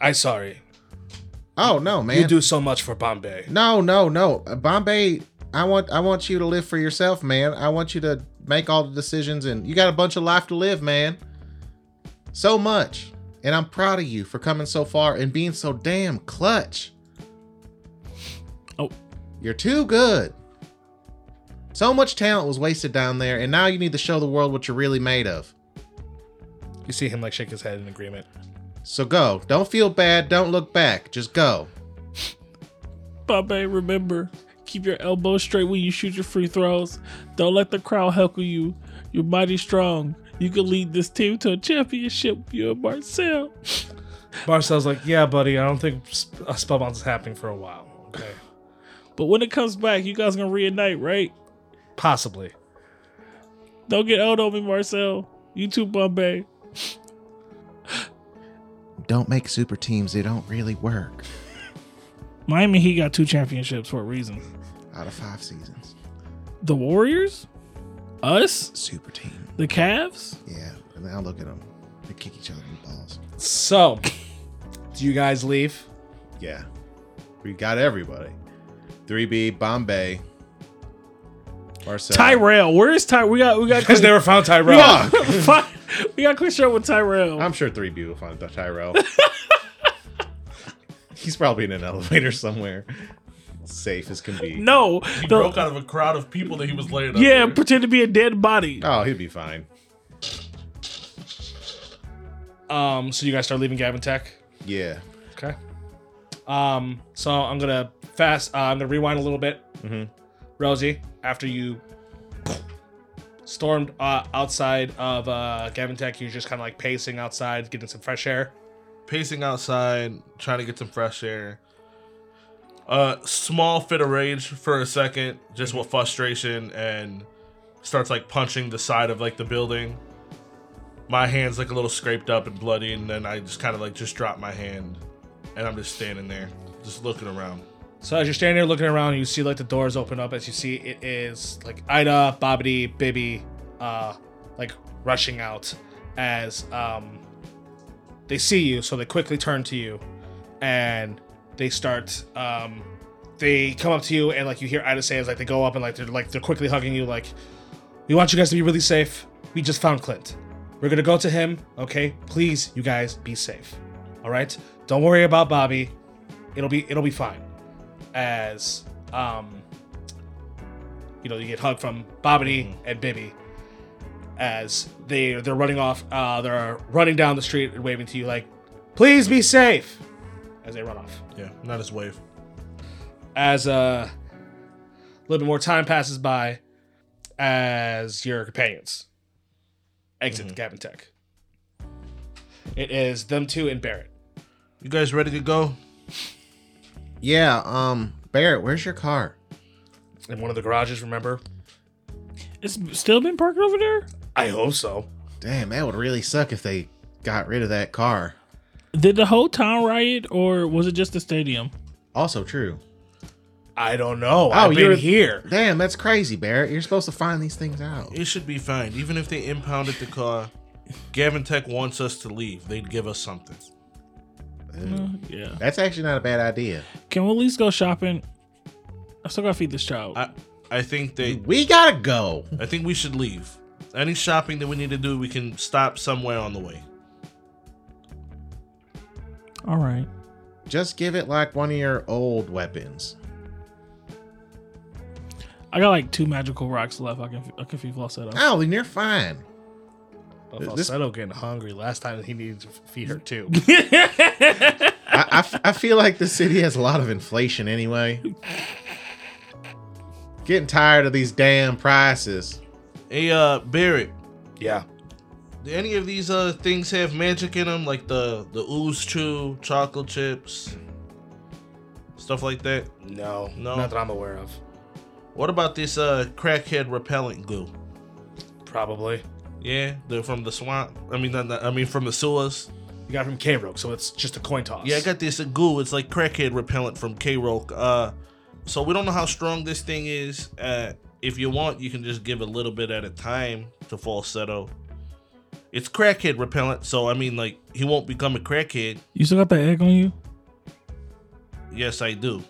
I sorry. oh no, man. You do so much for Bombay. No, no, no. Bombay, I want I want you to live for yourself, man. I want you to make all the decisions and you got a bunch of life to live, man. So much. And I'm proud of you for coming so far and being so damn clutch. Oh. You're too good. So much talent was wasted down there, and now you need to show the world what you're really made of. You see him like shake his head in agreement. So go. Don't feel bad. Don't look back. Just go. Bombay, remember, keep your elbows straight when you shoot your free throws. Don't let the crowd heckle you. You're mighty strong. You can lead this team to a championship. You and Marcel. Marcel's like, yeah, buddy, I don't think sp- uh, Spellbound is happening for a while. Okay. But when it comes back, you guys gonna reunite, right? Possibly. Don't get old on me, Marcel. You too, Bombay. Don't make super teams. They don't really work. Miami Heat got two championships for a reason. Out of five seasons. The Warriors? Us, Super team. the Cavs. Yeah. And now look at them. They kick each other in the balls. So, do you guys leave? Yeah. We got everybody. 3B, Bombay, Marcel. Tyrell, where is Ty? We got we got Because never found Tyrell. we got, we got shot with Tyrell. I'm sure 3B will find Tyrell. He's probably in an elevator somewhere. Safe as can be. no, He the- broke out of a crowd of people that he was laying up yeah, there. pretend to be a dead body. Oh, he'd be fine. Um, so you guys start leaving Gavin Tech. Yeah. Okay. Um, so I'm gonna fast. Uh, I'm gonna rewind a little bit. Mhm. Rosie, after you stormed uh, outside of uh, Gavin Tech, you're just kind of like pacing outside, getting some fresh air. Pacing outside, trying to get some fresh air. Uh, small fit of rage for a second, just with frustration, and starts like punching the side of like the building. My hand's like a little scraped up and bloody, and then I just kind of like just drop my hand, and I'm just standing there, just looking around. So as you're standing there looking around, you see like the doors open up. As you see, it is like Ida, Bobbity, Bibby, uh, like rushing out as um, they see you. So they quickly turn to you, and they start. Um, they come up to you, and like you hear Ida say, as like they go up and like they're like they're quickly hugging you, like we want you guys to be really safe. We just found Clint. We're gonna go to him. Okay, please, you guys, be safe. All right, don't worry about Bobby. It'll be it'll be fine as um you know you get hugged from Bobbity and Bibby as they they're running off uh they're running down the street and waving to you like please be safe as they run off Yeah, not his wave. as uh, a little bit more time passes by as your companions exit Gavin Tech it is them two and Barrett You guys ready to go? Yeah, um, Barrett, where's your car? in one of the garages remember It's still been parked over there. I hope so Damn, that would really suck if they got rid of that car. Did the whole town riot, or was it just the stadium? Also true. I don't know oh, I've been you're- here Damn, that's crazy, Barrett. You're supposed to find these things out. It should be fine. Even if they impounded the car, Gavin Tech wants us to leave. They'd give us something. Uh, yeah. That's actually not a bad idea. Can we at least go shopping? I still gotta feed this child. I I think they We gotta go. I think we should leave. Any shopping that we need to do, we can stop somewhere on the way. All right. Just give it like one of your old weapons. I got like two magical rocks left. I can I can feed Falsetto. Oh, then you're fine. But This- getting hungry last time he needed to feed her too I, I f- I feel like the city has a lot of inflation anyway. Getting tired of these damn prices. Hey, uh, Barrett, yeah do any of these uh things have magic in them, like the the ooze chew, chocolate chips, stuff like that? no No. not that I'm aware of What about this uh crackhead repellent goo? probably Yeah, they're from the swamp. I mean, not, not- I mean from the sewers. you got it from K-Roke so it's just a coin toss Yeah, I got this uh, goo. It's like crackhead repellent from K Roke. Uh, so we don't know how strong this thing is. Uh, if you want, you can just give a little bit at a time to falsetto. It's crackhead repellent, so I mean, like he won't become a crackhead. You still got that egg on you? Yes, I do.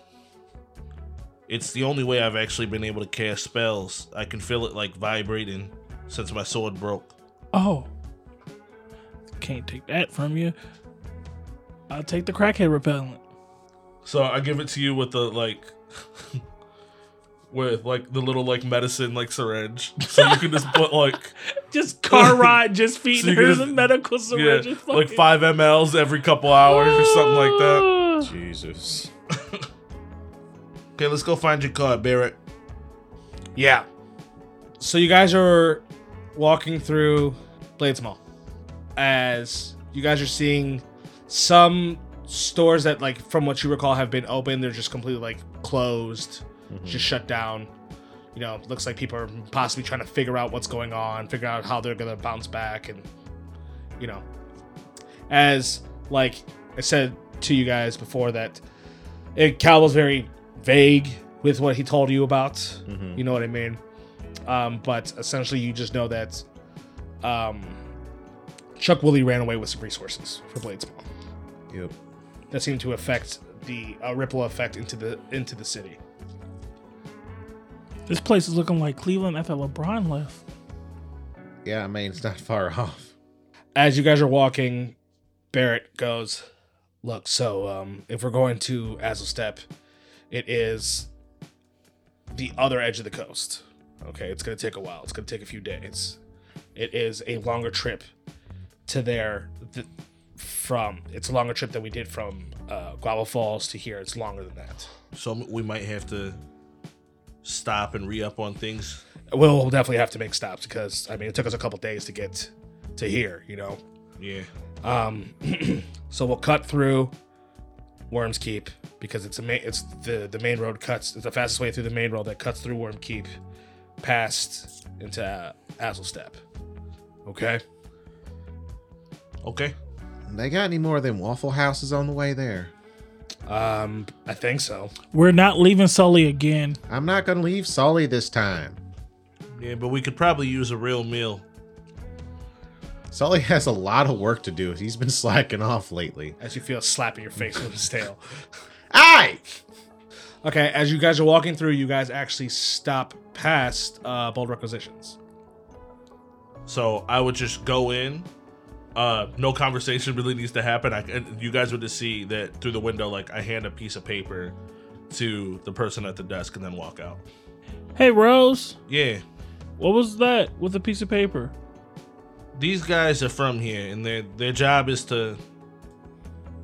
It's the only way I've actually been able to cast spells. I can feel it like vibrating since my sword broke. Oh. Can't take that from you. I'll take the crackhead repellent. So I give it to you with the like with like the little like medicine like syringe. So you can just put like Just car ride, just feeding So you her can the medical syringe. Just like five mLs every couple hours or something like that. Jesus. Okay, let's go find your car, Barrett. Yeah. So you guys are walking through BladesMaw as you guys are seeing some stores that like from what you recall have been open, they're just completely like closed, just shut down. You know, looks like people are possibly trying to figure out what's going on, figure out how they're gonna bounce back and you know. As like I said to you guys before that it, Cal was very vague with what he told you about. You know what I mean? Um, but essentially, you just know that um, Chuck Woodley ran away with some resources for Bladespawn Yep. that seemed to affect the uh, ripple effect into the into the city. This place is looking like Cleveland after LeBron left. Yeah, I mean it's not far off. As you guys are walking, Barrett goes, "Look, so um, if we're going to Azlestep, it is the other edge of the coast. Okay, it's gonna take a while. It's gonna take a few days. It is a longer trip to there th- from. It's a longer trip than we did from uh, Guava Falls to here. It's longer than that. So we might have to stop and re up on things. We'll definitely have to make stops because I mean it took us a couple days to get to here. You know." Yeah. Um, so we'll cut through Worms Keep because it's a main, it's the the main road cuts. It's the fastest way through the main road that cuts through Worm Keep, past into uh, Azlestep. Okay. Okay. They got any more of them Waffle Houses on the way there? Um, I think so. We're not leaving Sully again. I'm not gonna leave Sully this time. Yeah, but we could probably use a real meal. Sully has a lot of work to do. He's been slacking off lately. As you feel a slap in your face with his tail. Aye! Okay, as you guys are walking through, you guys actually stop past uh, Bold Requisitions. So I would just go in. Uh, no conversation really needs to happen. I and you guys would just see that through the window. Like I hand a piece of paper to the person at the desk and then walk out. Hey, Rose, Yeah, what was that with a piece of paper? these guys are from here, and their their job is to,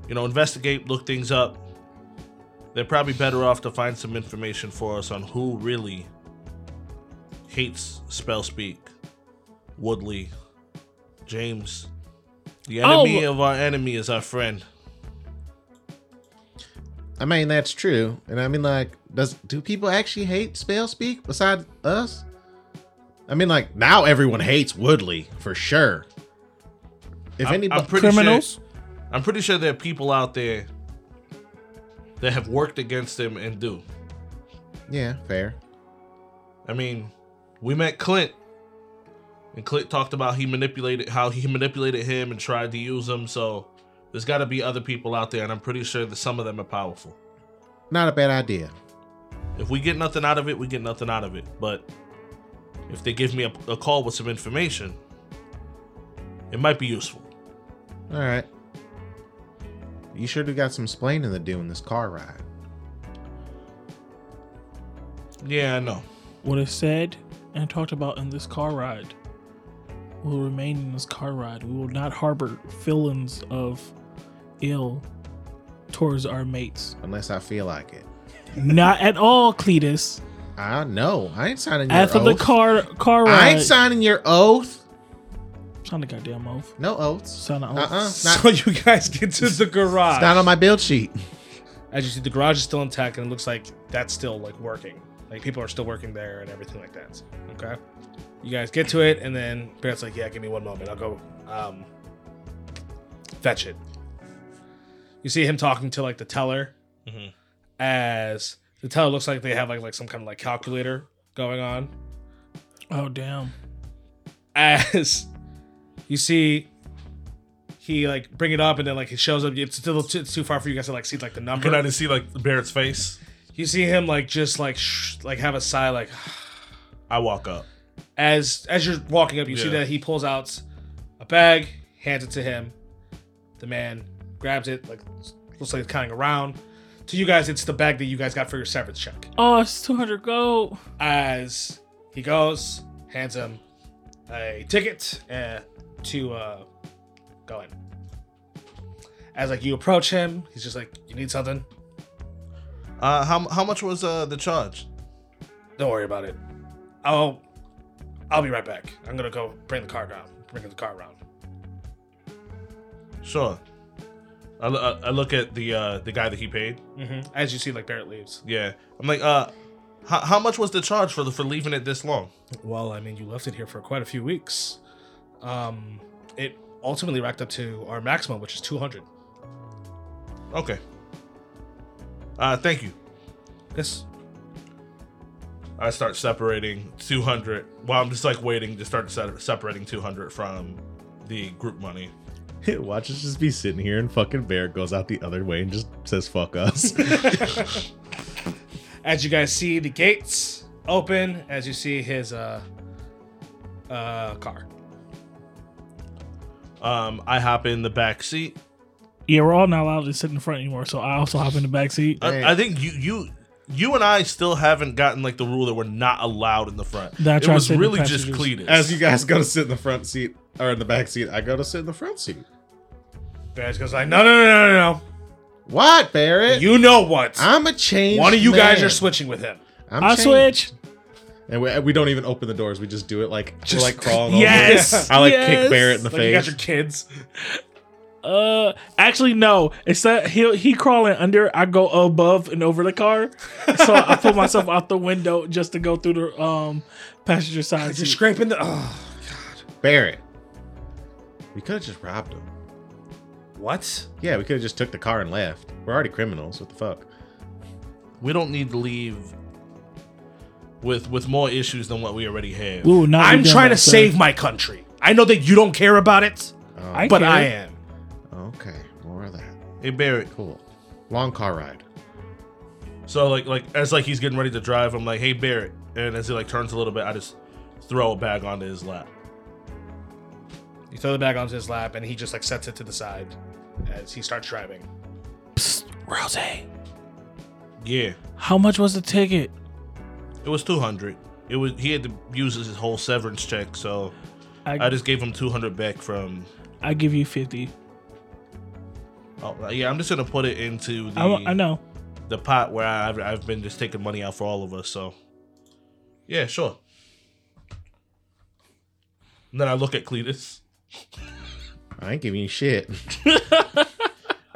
you know, investigate, look things up. They're probably better off to find some information for us on who really hates spell speak, Woodley, James. The Oh, enemy of our enemy is our friend. I mean that's true. And I mean like does do people actually hate spell speak besides us? I mean like now everyone hates Woodley for sure. If I'm, anybody I'm pretty Criminals? Sure, I'm pretty sure there are people out there that have worked against him and do. Yeah, fair. I mean, we met Clint, and Clint talked about he manipulated how he manipulated him and tried to use him. So there's got to be other people out there, and I'm pretty sure that some of them are powerful. Not a bad idea. If we get nothing out of it, we get nothing out of it. But if they give me a, a call with some information, it might be useful. All right. You sure do got some splaining to do in this car ride. Yeah, I know. What is said and talked about in this car ride will remain in this car ride. We will not harbor feelings of ill towards our mates. Unless I feel like it. not at all, Cletus. I know. I ain't signing your After oath. the car car ride. I ain't signing your oath. sign the goddamn oath. No oaths. Sign the uh-uh. oath. Uh-uh. Not, So you guys get to the garage. it's not on my build sheet. As you see, the garage is still intact, and it looks like that's still like working. Like people are still working there and everything like that. Okay. You guys get to it, and then Barrett's like, "Yeah, give me one moment. I'll go um, fetch it." You see him talking to like the teller, Mhm. as the teller looks like they have like like some kind of like calculator going on. Oh damn. As you see, he like bring it up, and then like it shows up. It's still too, it's too far for you guys to like see like the number. Can I just see like Barrett's face? You see him like just like shh, like have a sigh like I walk up. As as you're walking up you see Yeah. that he pulls out a bag hands it to him the man grabs it like looks like it's counting around to you guys it's the bag that you guys got for your severance check Oh, it's 200 gold. as he goes hands him a ticket uh, to uh, go in as like you approach him he's just like you need something Uh, how how much was uh the charge? Don't worry about it. I'll I'll be right back. I'm gonna go bring the car down. Bring the car around. Sure. I, I I look at the uh the guy that he paid. Mm-hmm. As you see, like Barrett leaves. Yeah. I'm like, uh, how, how much was the charge for the for leaving it this long? Well, I mean, you left it here for quite a few weeks. Um, it ultimately racked up to our maximum, which is 200. Okay. Uh, thank you. Yes. I start separating 200. Well, I'm just like waiting to start separating 200 from the group money. Watch us just be sitting here and fucking Bear goes out the other way and just says fuck us. As you guys see the gates open, as you see his uh uh car. Um, I hop in the back seat. Yeah, we're all not allowed to sit in the front anymore, so I also hop in the back seat. I, I think you you you and I still haven't gotten like the rule that we're not allowed in the front. Then I it was sit in the really just passengers. Cletus. As you guys go to sit in the front seat or in the back seat, I go to sit in the front seat. Barrett goes like, no, no, no, no, no, What, Barrett? You know what? I'm a change. One of you guys are switching with him. I'm I changed. switch. And we, we don't even open the doors. We just do it like Just- we're like crawling Yes, over. I like yes. kick Barrett in the Like you got your kids. Uh, actually, no. It's that he he crawling under. I go above and over the car, so I put myself out the window just to go through the um passenger side You're scraping the. Oh, god Barrett. We could have just robbed him. what? Yeah, we could have just took the car and left. We're already criminals. What the fuck? we don't need to leave with with more issues than what we already have. Ooh, not I'm trying to save my country. I know that you don't care about it, Oh, I but care. I am. Okay. More of that. Hey Barrett. Cool. Long car ride. So like like as like he's getting ready to drive, I'm like, hey Barrett, and as he like turns a little bit, I just throw a bag onto his lap. You throw the bag onto his lap, and he just like sets it to the side as he starts driving. Psst, Rosie, Yeah, how much was the ticket? it was two hundred. It was he had to use his whole severance check, so I I just gave him two hundred back from. I give you fifty. Oh yeah, I'm just gonna put it into the I, I know. the pot where I've I've been just taking money out for all of us. So yeah, sure. And then I look at Cletus. I ain't giving you shit.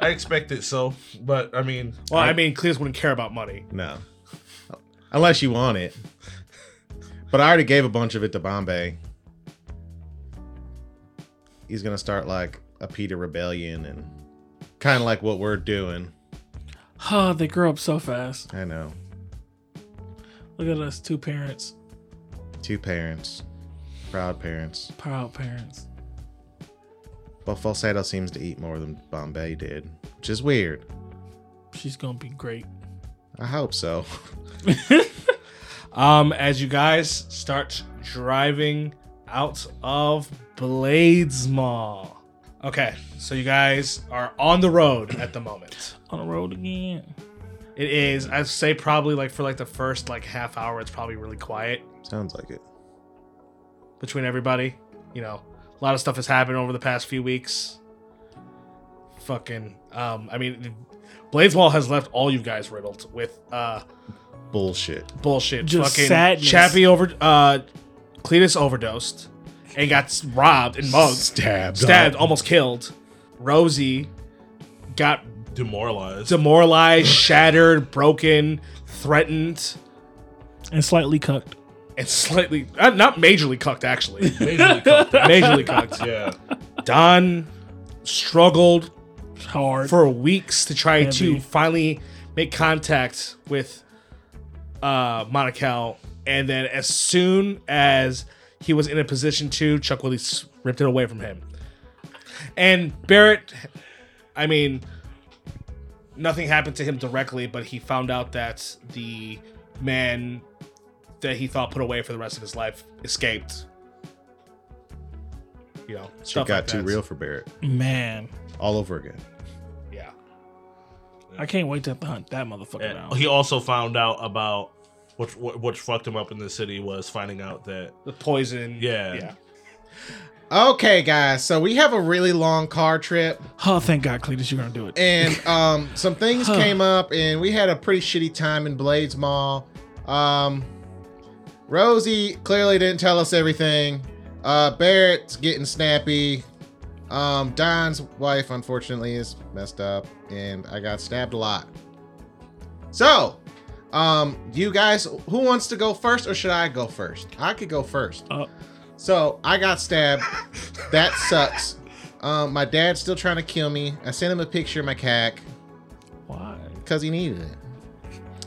I expect it so, but I mean, Well, I mean, Cletus wouldn't care about money. No. Unless you want it. But I already gave a bunch of it to Bombay. He's gonna start like a Peter Rebellion and kind of like what we're doing. Oh, they grow up so fast. I know. Look at us, two parents, Two parents, proud parents. proud parents. But Falsetto seems to eat more than Bombay did, which is weird. She's gonna be great. I hope so. Um, as you guys start driving out of BladesMaw. Okay, so you guys are on the road at the moment. On the road again. It is, I'd say, probably like for like the first like half hour, it's probably really quiet Sounds like it. between everybody. You know, a lot of stuff has happened over the past few weeks. Fucking, um, I mean, BladesMaw has left all you guys riddled with uh Bullshit. bullshit. Just fucking sadness. Chappie over uh Cletus overdosed and got robbed and mugged, Stabbed. stabbed, up. almost killed. Rosie got demoralized. demoralized, shattered, broken, threatened, And slightly cucked. and slightly uh, not majorly cucked actually. Majorly cooked. majorly cucked. yeah. Don struggled Hard. for weeks to try to finally make contact with uh Monacal and then as soon as he was in a position to Chuck Willis ripped it away from him. And Barrett I mean nothing happened to him directly but he found out that the man that he thought put away for the rest of his life escaped. You know, Shit stuff got like too that. real for Barrett. Man. All over again. Yeah. I can't wait to to hunt that motherfucker And down. he also found out about which what, what fucked him up in the city was finding out that The poison. Yeah. Yeah. Okay, guys. So we have a really long car trip. Oh, thank God, Cletus, you're gonna do it. and um, some things came up, and we had a pretty shitty time in BladesMaw. Um, Rosie clearly didn't tell us everything. Uh, Barrett's getting snappy. Um, Don's wife, unfortunately, is messed up, and I got stabbed a lot. So, um, you guys, who wants to go first, or should I go first? I could go first. Uh, So I got stabbed. that sucks. Um, my dad's still trying to kill me. I sent him a picture of my cack why? because he needed it.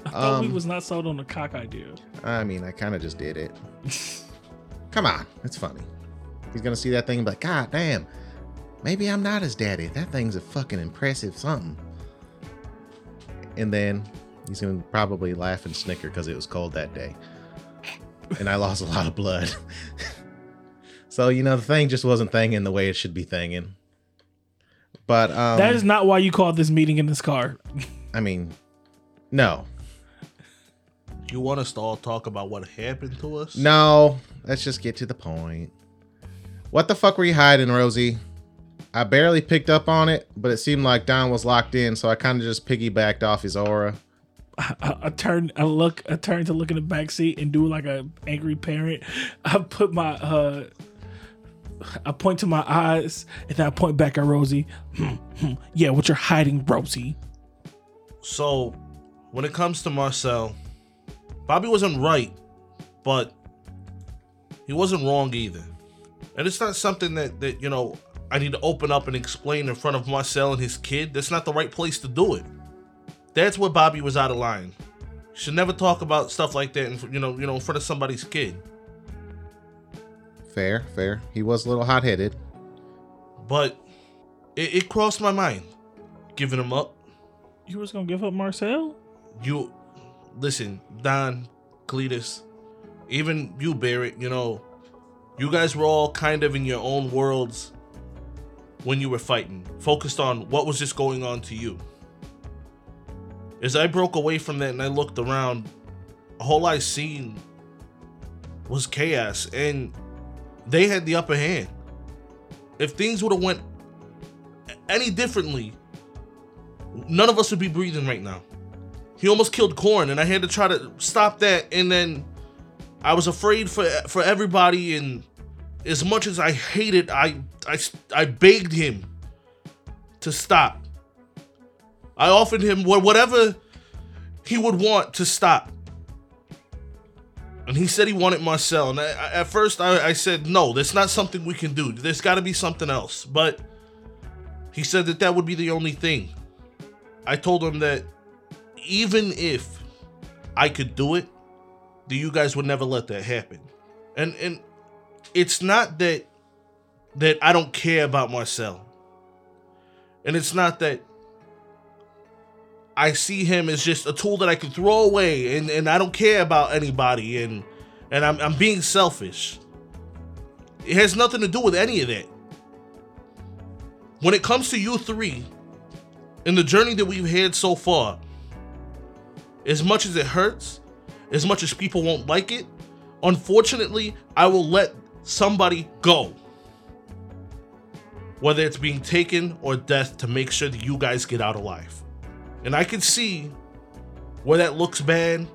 I thought we Um, was not sold on the cock idea. I mean, I kind of just did it. Come on, it's funny. He's gonna see that thing and be like, God damn, maybe I'm not his daddy. That thing's a fucking impressive something. And then he's gonna probably laugh and snicker because it was cold that day. And I lost a lot of blood. so, you know, the thing just wasn't thinging the way it should be thinging. But um that is not why you called this meeting in this car. I mean, no. You want us to all talk about what happened to us? No, let's just get to the point. What the fuck were you hiding, Rosie? I barely picked up on it, but it seemed like Don was locked in, so I kind of just piggybacked off his aura. I, I turn, I look, I turn to look in the back seat and do like a angry parent. I put my, uh I point to my eyes and then I point back at Rosie. Hmm, hmm. yeah, what you're hiding, Rosie? So, when it comes to Marcel, Bobby wasn't right, but he wasn't wrong either. And it's not something that, that you know, I need to open up and explain in front of Marcel and his kid. That's not the right place to do it. That's where Bobby was out of line. You should never talk about stuff like that, in, you know, you know, in front of somebody's kid. Fair, fair. He was a little hot headed. But it, it crossed my mind giving him up. You was gonna give up Marcel? you listen, Don, Cletus, even you, Barrett, you know, you guys were all kind of in your own worlds when you were fighting, focused on what was just going on to you. As I broke away from that and I looked around, all I seen was chaos and they had the upper hand. If things would have went any differently, none of us would be breathing right now. He almost killed Corn, and I had to try to stop that. And then I was afraid for for everybody. And as much as I hated, I I I begged him to stop. I offered him whatever he would want to stop. And he said he wanted Marcel. And I, I- at first, I, I said, no, that's not something we can do. There's got to be something else. But he said that that would be the only thing. I told him that even if I could do it, that you guys would never let that happen. And and it's not that that I don't care about Marcel. And it's not that I see him as just a tool that I can throw away and, and I don't care about anybody and and I'm I'm being selfish. It has nothing to do with any of that. When it comes to you three, in the journey that we've had so far, as much as it hurts, as much as people won't like it, unfortunately, I will let somebody go. Whether it's being taken or death to make sure that you guys get out alive. And I can see where that looks bad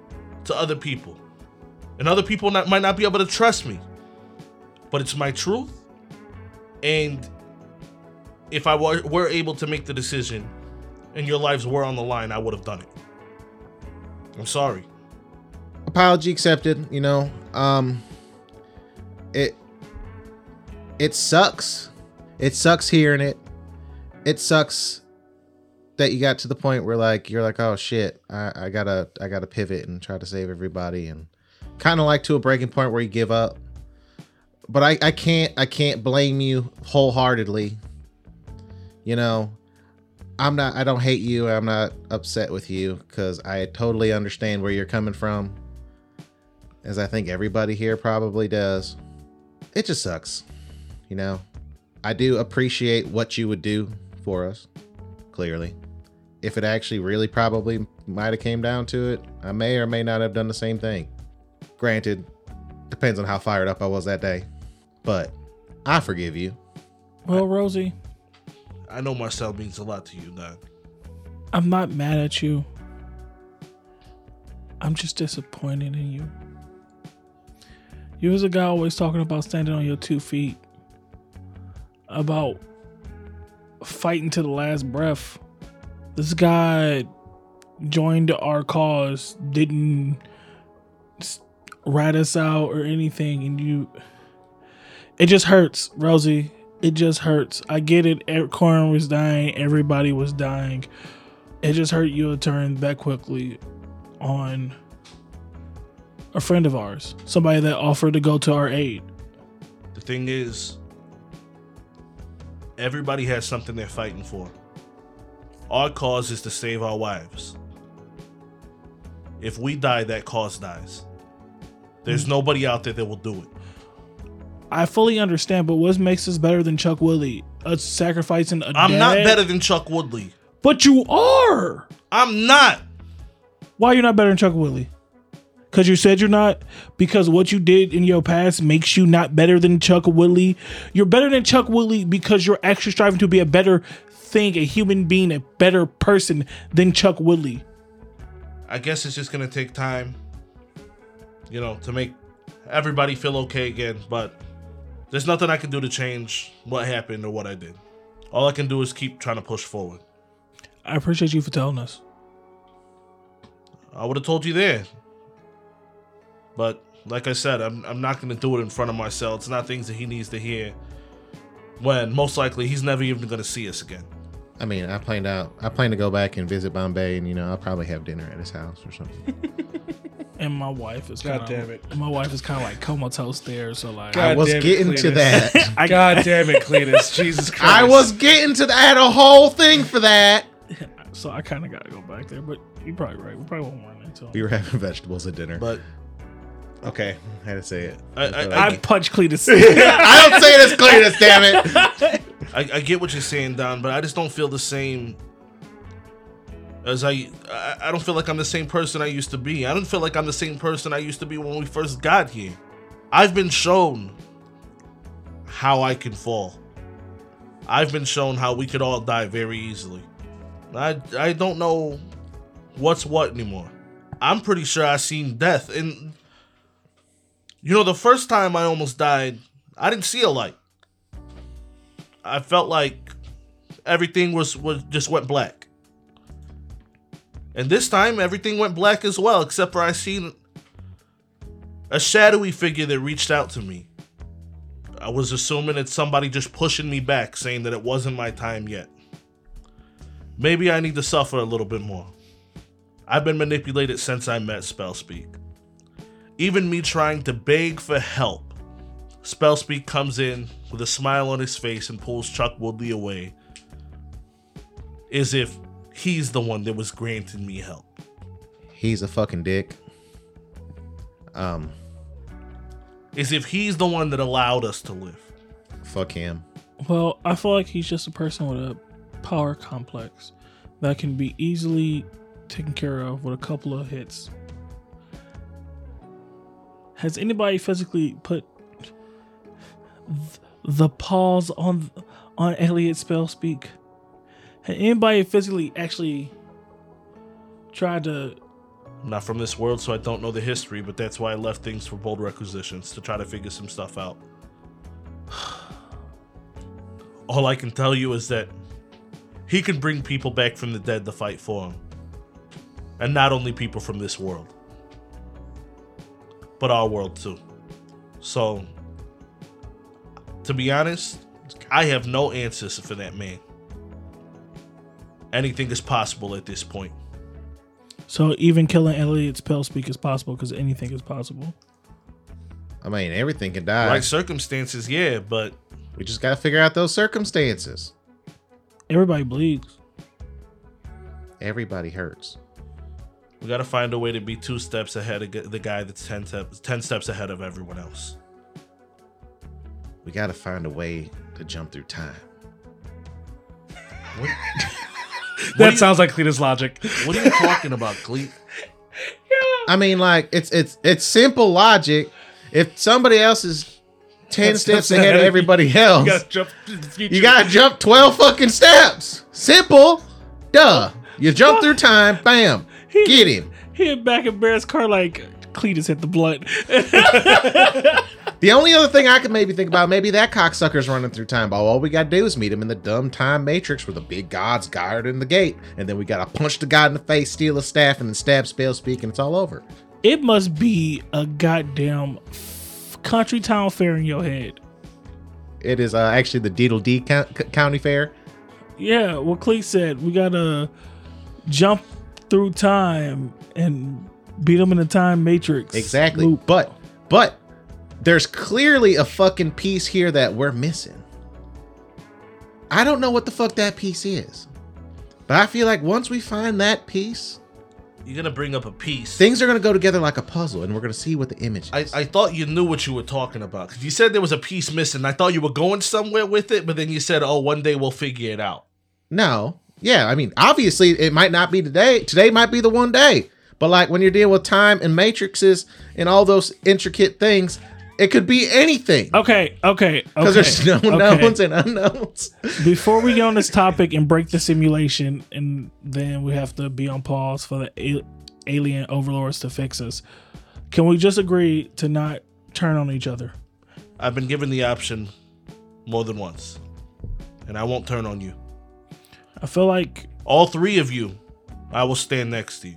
to other people. And other people not, might not be able to trust me. But it's my truth. And if I were, were able to make the decision and your lives were on the line, I would have done it. I'm sorry. apology accepted you know um it it sucks it sucks hearing it it sucks that you got to the point where like you're like oh shit i, I gotta i gotta pivot and try to save everybody and kind of like to a breaking point where you give up but i i can't i can't blame you wholeheartedly you know i'm not i don't hate you i'm not upset with you because i totally understand where you're coming from as I think everybody here probably does. It just sucks. You know, I do appreciate what you would do for us, clearly. If it actually really probably might have came down to it, I may or may not have done the same thing. Granted, depends on how fired up I was that day. But I forgive you. Well, Rosie, I know Marcel means a lot to you, Don. I'm not mad at you. I'm just disappointed in you. You was a guy always talking about standing on your two feet, about fighting to the last breath. This guy joined our cause, didn't rat us out or anything, and you. It just hurts, Rosie. It just hurts. I get it. Corin was dying. Everybody was dying. It just hurt you to turn that quickly on a friend of ours, somebody that offered to go to our aid. The thing is, everybody has something they're fighting for. Our cause is to save our wives. If we die, that cause dies. There's hmm. nobody out there that will do it. I fully understand, but what makes us better than Chuck Woodley? Us sacrificing a I'm not better than Chuck Woodley. But you are. I'm not. Why are you not better than Chuck Woodley? Because you said you're not? Because what you did in your past makes you not better than Chuck Woodley? You're better than Chuck Woodley because you're actually striving to be a better thing, a human being, a better person than Chuck Woodley. I guess it's just gonna take time, you know, to make everybody feel okay again. But there's nothing I can do to change what happened or what I did. All I can do is keep trying to push forward. I appreciate you for telling us. I would have told you there. But like I said, I'm, I'm not going to do it in front of Marcel. It's not things that he needs to hear when most likely he's never even going to see us again. I mean, I planned out. I plan to go back and visit Bombay, and you know, I'll probably have dinner at his house or something. And my wife is God kinda, damn it. My wife is kind of like comatose there, so like God I was damn it, getting to that. I, God damn it, Cletus. Jesus Christ. I was getting to that. I had a whole thing for that. so I kind of got to go back there. But you're probably right. We probably won't run into. We were having vegetables at dinner. But okay, I had to say it. I, I, I I, punch Cletus. I don't say it as clear as damn it. I, I get what you're saying, Don, but I just don't feel the same as I, I. I don't feel like I'm the same person I used to be. I don't feel like I'm the same person I used to be when we first got here. I've been shown how I can fall. I've been shown how we could all die very easily. I I don't know what's what anymore. I'm pretty sure I seen death, and you know the first time I almost died, I didn't see a light. I felt like everything was was just went black. And this time everything went black as well, except for I seen a shadowy figure that reached out to me. I was assuming it's somebody just pushing me back, saying that it wasn't my time yet. Maybe I need to suffer a little bit more. I've been manipulated since I met Spellspeak. Even me trying to beg for help, Spellspeak comes in with a smile on his face and pulls Chuck Woodley away, as if he's the one that was granting me help. He's a fucking dick. Um, As if he's the one that allowed us to live. fuck him. Well, I feel like he's just a person with a power complex that can be easily taken care of with a couple of hits. Has anybody physically put th- the pause on on Elliot Spellspeak? Had anybody physically actually tried to not from this world, so I don't know the history, but that's why I left things for bold requisitions to try to figure some stuff out. All I can tell you is that he can bring people back from the dead to fight for him. And not only people from this world, but our world too. So, to be honest, I have no answers for that man. Anything is possible at this point. so even killing Elliot Spellspeak is possible because anything is possible. I mean, everything can die. Right circumstances, yeah, but We just gotta figure out those circumstances. Everybody bleeds. Everybody hurts. we got to find a way to be two steps ahead of the guy that's 10 steps, 10 steps ahead of everyone else. We gotta find a way to jump through time. That sounds like Cletus logic. What are you talking about, Cleet? I mean, like it's it's it's simple logic. If somebody else is ten steps steps ahead ahead of of everybody else, You gotta jump to the future. you gotta jump twelve fucking steps. Simple, duh. You jump through time, bam, get him. He hit back in Bear's car like Cletus hit the blunt. The only other thing I could maybe think about, maybe that cocksucker's running through time. But all we gotta do is meet him in the dumb time matrix where the big god's guarding the gate, and then we gotta punch the god in the face, steal his staff, and then stab Spellspeak, and it's all over. It must be a goddamn f- country town fair in your head. It is uh, actually the Deedle D Co- Co- County Fair. Yeah, what Cleet said, we gotta jump through time and Beat them in the time matrix. Exactly. loop. But but there's clearly a fucking piece here that we're missing. I don't know what the fuck that piece is. But I feel like once we find that piece, You're gonna bring up a piece. things are gonna go together like a puzzle and we're gonna see what the image is. I, I thought you knew what you were talking about because you said there was a piece missing. I thought you were going somewhere with it, but then you said, "Oh, one day we'll figure it out." no. Yeah, I mean, obviously it might not be today. Today might be the one day. But like when you're dealing with time and matrices and all those intricate things, it could be anything. Okay, okay, Because okay, there's no okay. knowns and unknowns. Before we get on this topic and break the simulation, and then we have to be on pause for the alien overlords to fix us. Can we just agree to not turn on each other? I've been given the option more than once, and I won't turn on you. I feel like All three of you, I will stand next to you.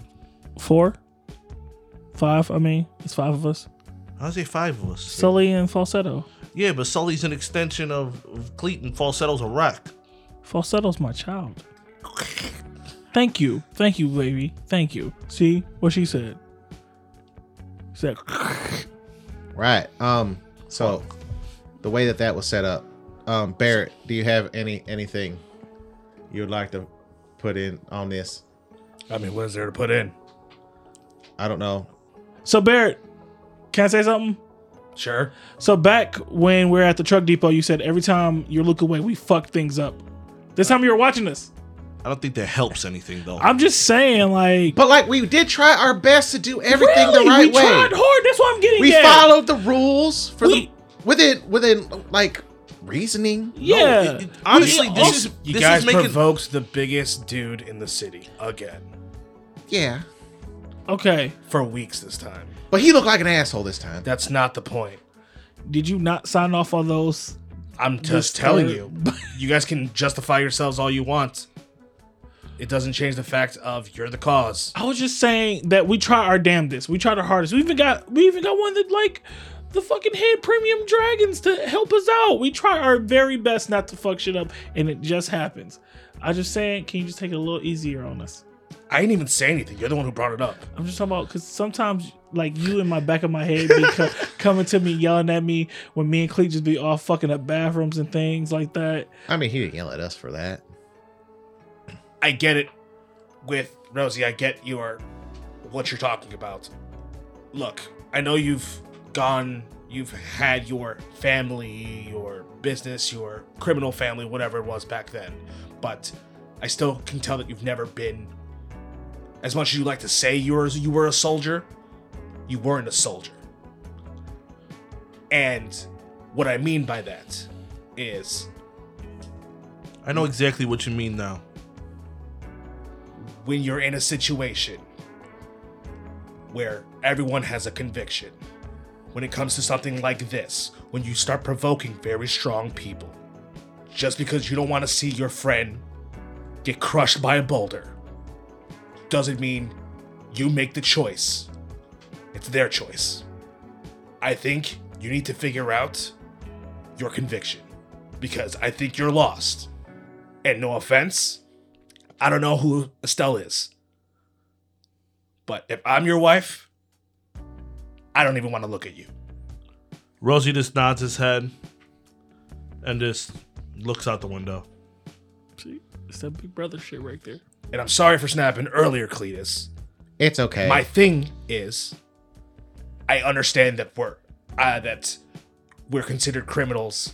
Four, five. I mean, it's five of us. I'll say five of us. Sully and Falsetto. Yeah, but Sully's an extension of, of Cleet and Falsetto's a rock. Falsetto's my child. Thank you, thank you, baby, thank you. See what she said. She said, Right. Um. So, the way that that was set up, um, Barrett, do you have any anything you would like to put in on this? I mean, what is there to put in? I don't know. "So Barrett, can I say something?" Sure. So back when we are at the truck depot, you said every time you look away, we fuck things up. This time you were watching us. I don't think that helps anything though. I'm just saying, like, But like, we did try our best to do everything really? the right we way. tried hard. That's what I'm getting we at. followed the rules for We- the within within like reasoning. Yeah. it- it- honestly, We- this is You this guys is making. provoked the biggest dude in the city again Yeah, okay. for weeks this time. but he looked like an asshole this time. That's not the point. Did you not sign off on those? I'm just telling third- you. You guys can justify yourselves all you want. It doesn't change the fact of you're the cause. I was just saying that we try our damnedest. We tried our hardest. We even got we even got one that like the fucking head premium dragons to help us out. We try our very best not to fuck shit up, and it just happens. I just saying, can you just take it a little easier on us? I didn't even say anything. You're the one who brought it up. I'm just talking about because sometimes like you in my back of my head be co- coming to me yelling at me when me and Cleet just be all fucking up bathrooms and things like that. I mean, he didn't yell at us for that. I get it with Rosie. I get your what you're talking about. Look, I know you've gone, you've had your family, your business, your criminal family, whatever it was back then, but I still can tell that you've never been. As much as you like to say you were you were a soldier, you weren't a soldier. And what I mean by that is I know exactly what you mean now. when you're in a situation where everyone has a conviction, when it comes to something like this, when you start provoking very strong people, just because you don't want to see your friend get crushed by a boulder, doesn't mean you make the choice. It's their choice. I think you need to figure out your conviction because I think you're lost. And no offense, I don't know who Estelle is. But if I'm your wife, I don't even want to look at you. Rosie just nods his head and just looks out the window. See, it's that big brother shit right there. And I'm sorry for snapping earlier, Cletus. It's okay. My thing is, I understand that we're uh, that we're considered criminals,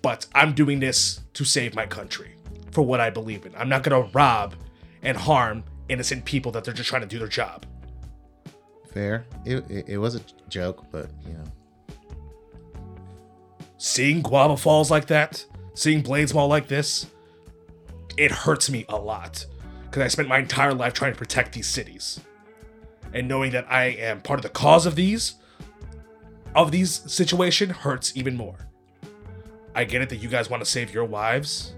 but I'm doing this to save my country for what I believe in. I'm not gonna rob and harm innocent people that they're just trying to do their job. Fair. It, it, it was a joke, but you know. seeing guava falls like that, seeing blades fall like this, it hurts me a lot because I spent my entire life trying to protect these cities, and knowing that I am part of the cause of these, of these situation hurts even more. I get it that you guys want to save your wives,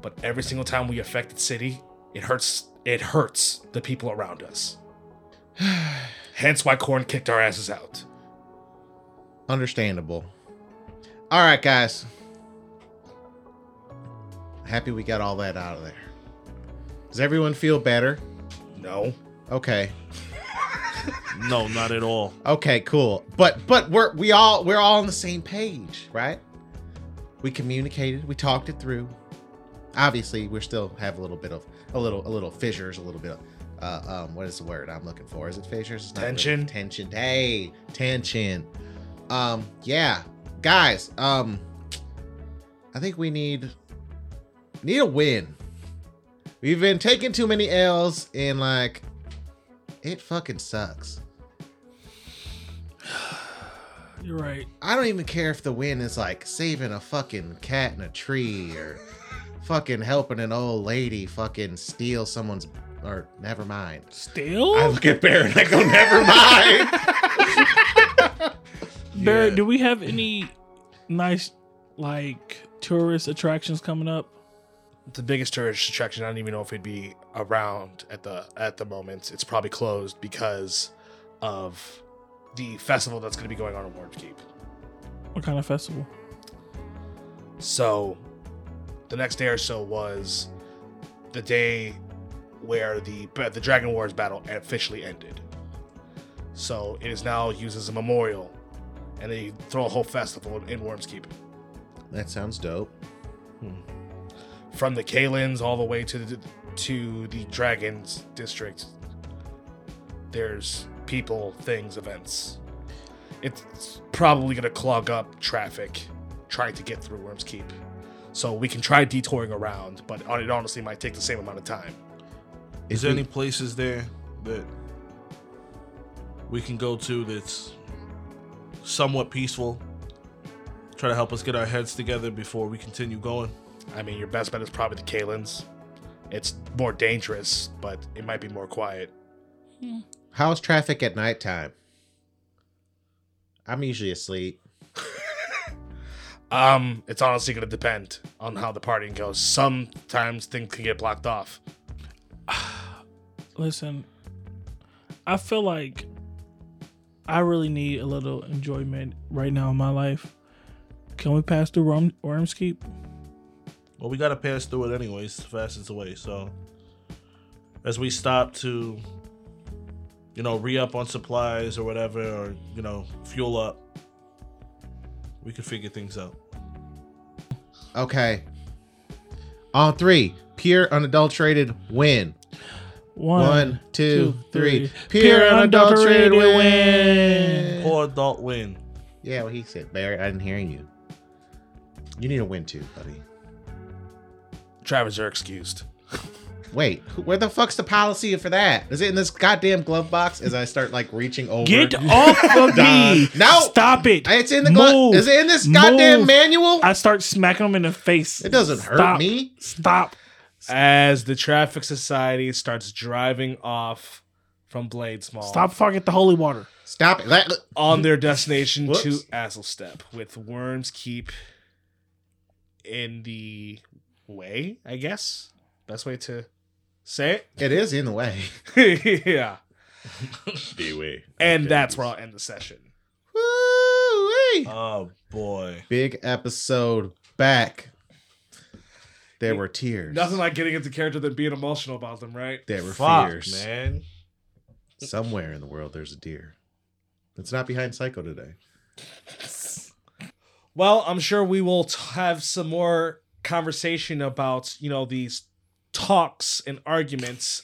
but every single time we affect the city, it hurts. It hurts the people around us. Hence why Corn kicked our asses out. Understandable. All right, guys. Happy we got all that out of there. Does everyone feel better? No. Okay. No, not at all. Okay, cool. But but we're we all we're all on the same page, right? We communicated, we talked it through. Obviously, we still have a little bit of a little a little fissures, a little bit of uh um what is the word I'm looking for? Is it fissures? It's not really- Tension? tension. Hey, tension. Um yeah. Guys, um I think we need need a win. We've been taking too many L's and like it fucking sucks. You're right. I don't even care if the win is like saving a fucking cat in a tree or fucking helping an old lady fucking steal someone's or never mind. Steal? I look at and I go, never mind. Barrett, Yeah. do we have any nice like tourist attractions coming up? The biggest tourist attraction. I don't even know if it'd be around at the at the moment. It's probably closed because of the festival that's going to be going on in Worm's Keep. What kind of festival? So, the next day or so was the day where the the Dragon Wars battle officially ended. So it is now used as a memorial, and they throw a whole festival in Worm's Keep, that sounds dope. From the Kalins all the way to the to the Dragons district. There's people, things, events. It's probably gonna clog up traffic trying to get through Worm's Keep. So we can try detouring around, but it honestly might take the same amount of time. Is If there we- any places there that we can go to that's somewhat peaceful? Try to help us get our heads together before we continue going. I mean, your best bet is probably the Kalins. It's more dangerous, but it might be more quiet. How's traffic at nighttime? I'm usually asleep. Um, it's honestly gonna depend on how the partying goes. Sometimes things can get blocked off. Listen, I feel like I really need a little enjoyment right now in my life. Can we pass through Worm, Worm's Keep? Well, we gotta pass through it anyways, the fastest way. So, as we stop to, you know, re up on supplies or whatever, or you know, fuel up, we can figure things out. Okay. On three, pure unadulterated win. One, two, three. Pure unadulterated win. Poor adult win. Yeah, what he said, Barry. I didn't hear you. You need a win too, buddy. Travis, you're excused. Wait, where the fuck's the policy for that? Is it in this goddamn glove box? As I start like reaching over. Get off of me! No! Stop it! It's in the glove. Is it in this goddamn Move. manual? I start smacking him in the face. It doesn't hurt Stop. me. Stop. As the Traffic Society starts driving off from BladesMaw Stop fucking the holy water. Stop it. Let- let- on their destination to Whoops. Azlestep, with Worms Keep in the way, I guess. Best way to say it. It is in the way. it. yeah. Beway. And that's where I'll end the session. Woo-wee. Oh boy. Big episode back. There were tears. Nothing like getting into character than being emotional about them, right? There were Fuck, fears. man. Somewhere in the world, there's a deer. It's not behind Psycho today. Well, I'm sure we will t- have some more conversation about, you know, these talks and arguments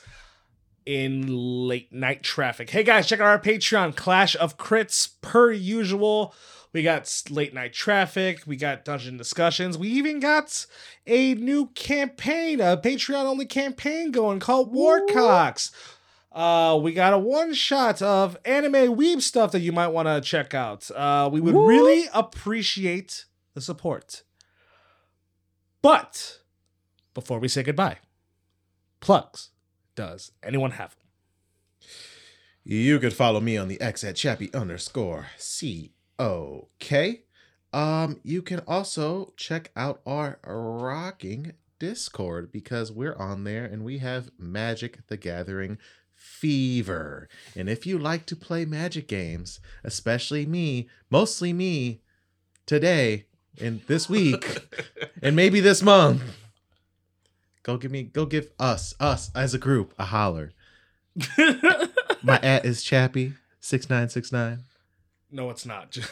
in late night traffic. Hey guys, check out our Patreon, Clash of Krits, per usual. We got late night traffic, we got dungeon discussions, we even got a new campaign, a Patreon only campaign going called Warcocks. Uh, we got a one shot of anime weeb stuff that you might want to check out. Uh, we would really appreciate the support. But before we say goodbye, plugs. Does anyone have them? You could follow me on the X at Chappie underscore C O K. Um, you can also check out our rocking Discord because we're on there and we have Magic the Gathering fever. And if you like to play Magic games, especially me, mostly me, today and this week, and maybe this month, go give me, go give us, us as a group, a holler. My at is Chappy Six nine six nine. No, it's not. Just,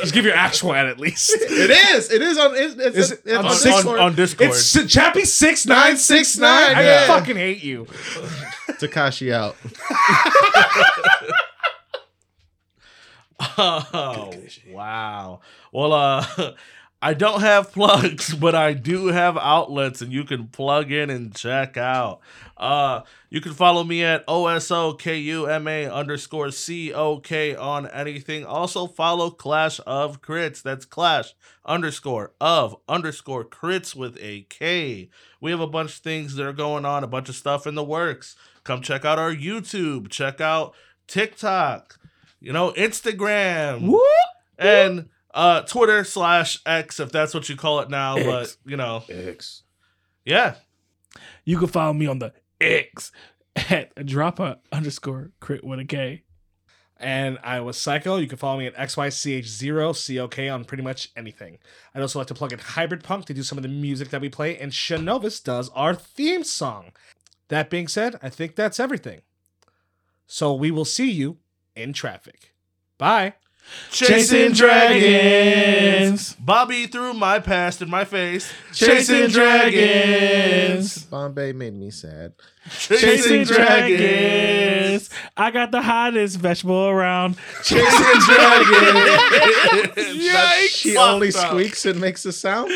just give your actual ad at least. It is. It is on. It's, it's, Is it it's on on, six- Discord. on Discord. It's Chappy six nine six nine. I yeah. fucking hate you. Takashi out. Oh, wow. Well, uh, I don't have plugs, but I do have outlets, and you can plug in and check out. Uh, you can follow me at OSOKUMA underscore COK on anything. Also, follow Clash of Krits. That's Clash underscore of underscore crits with a K. We have a bunch of things that are going on, a bunch of stuff in the works. Come check out our YouTube, check out TikTok, you know, Instagram, and uh, Twitter slash X, if that's what you call it now. But, you know, X. yeah. You can follow me on the X at dropper underscore crit with a K. And I was Psycho. You can follow me at XYCH0COK on pretty much anything. I'd also like to plug in Hybrid Punk to do some of the music that we play, and Shinovis does our theme song. That being said, I think that's everything. So we will see you in traffic. Bye. Chasing dragons. Bobby threw my past in my face. Chasing dragons. Bombay made me sad. Chasing dragons. I got the hottest vegetable around. Chasing dragons. Yikes. She only squeaks and makes a sound.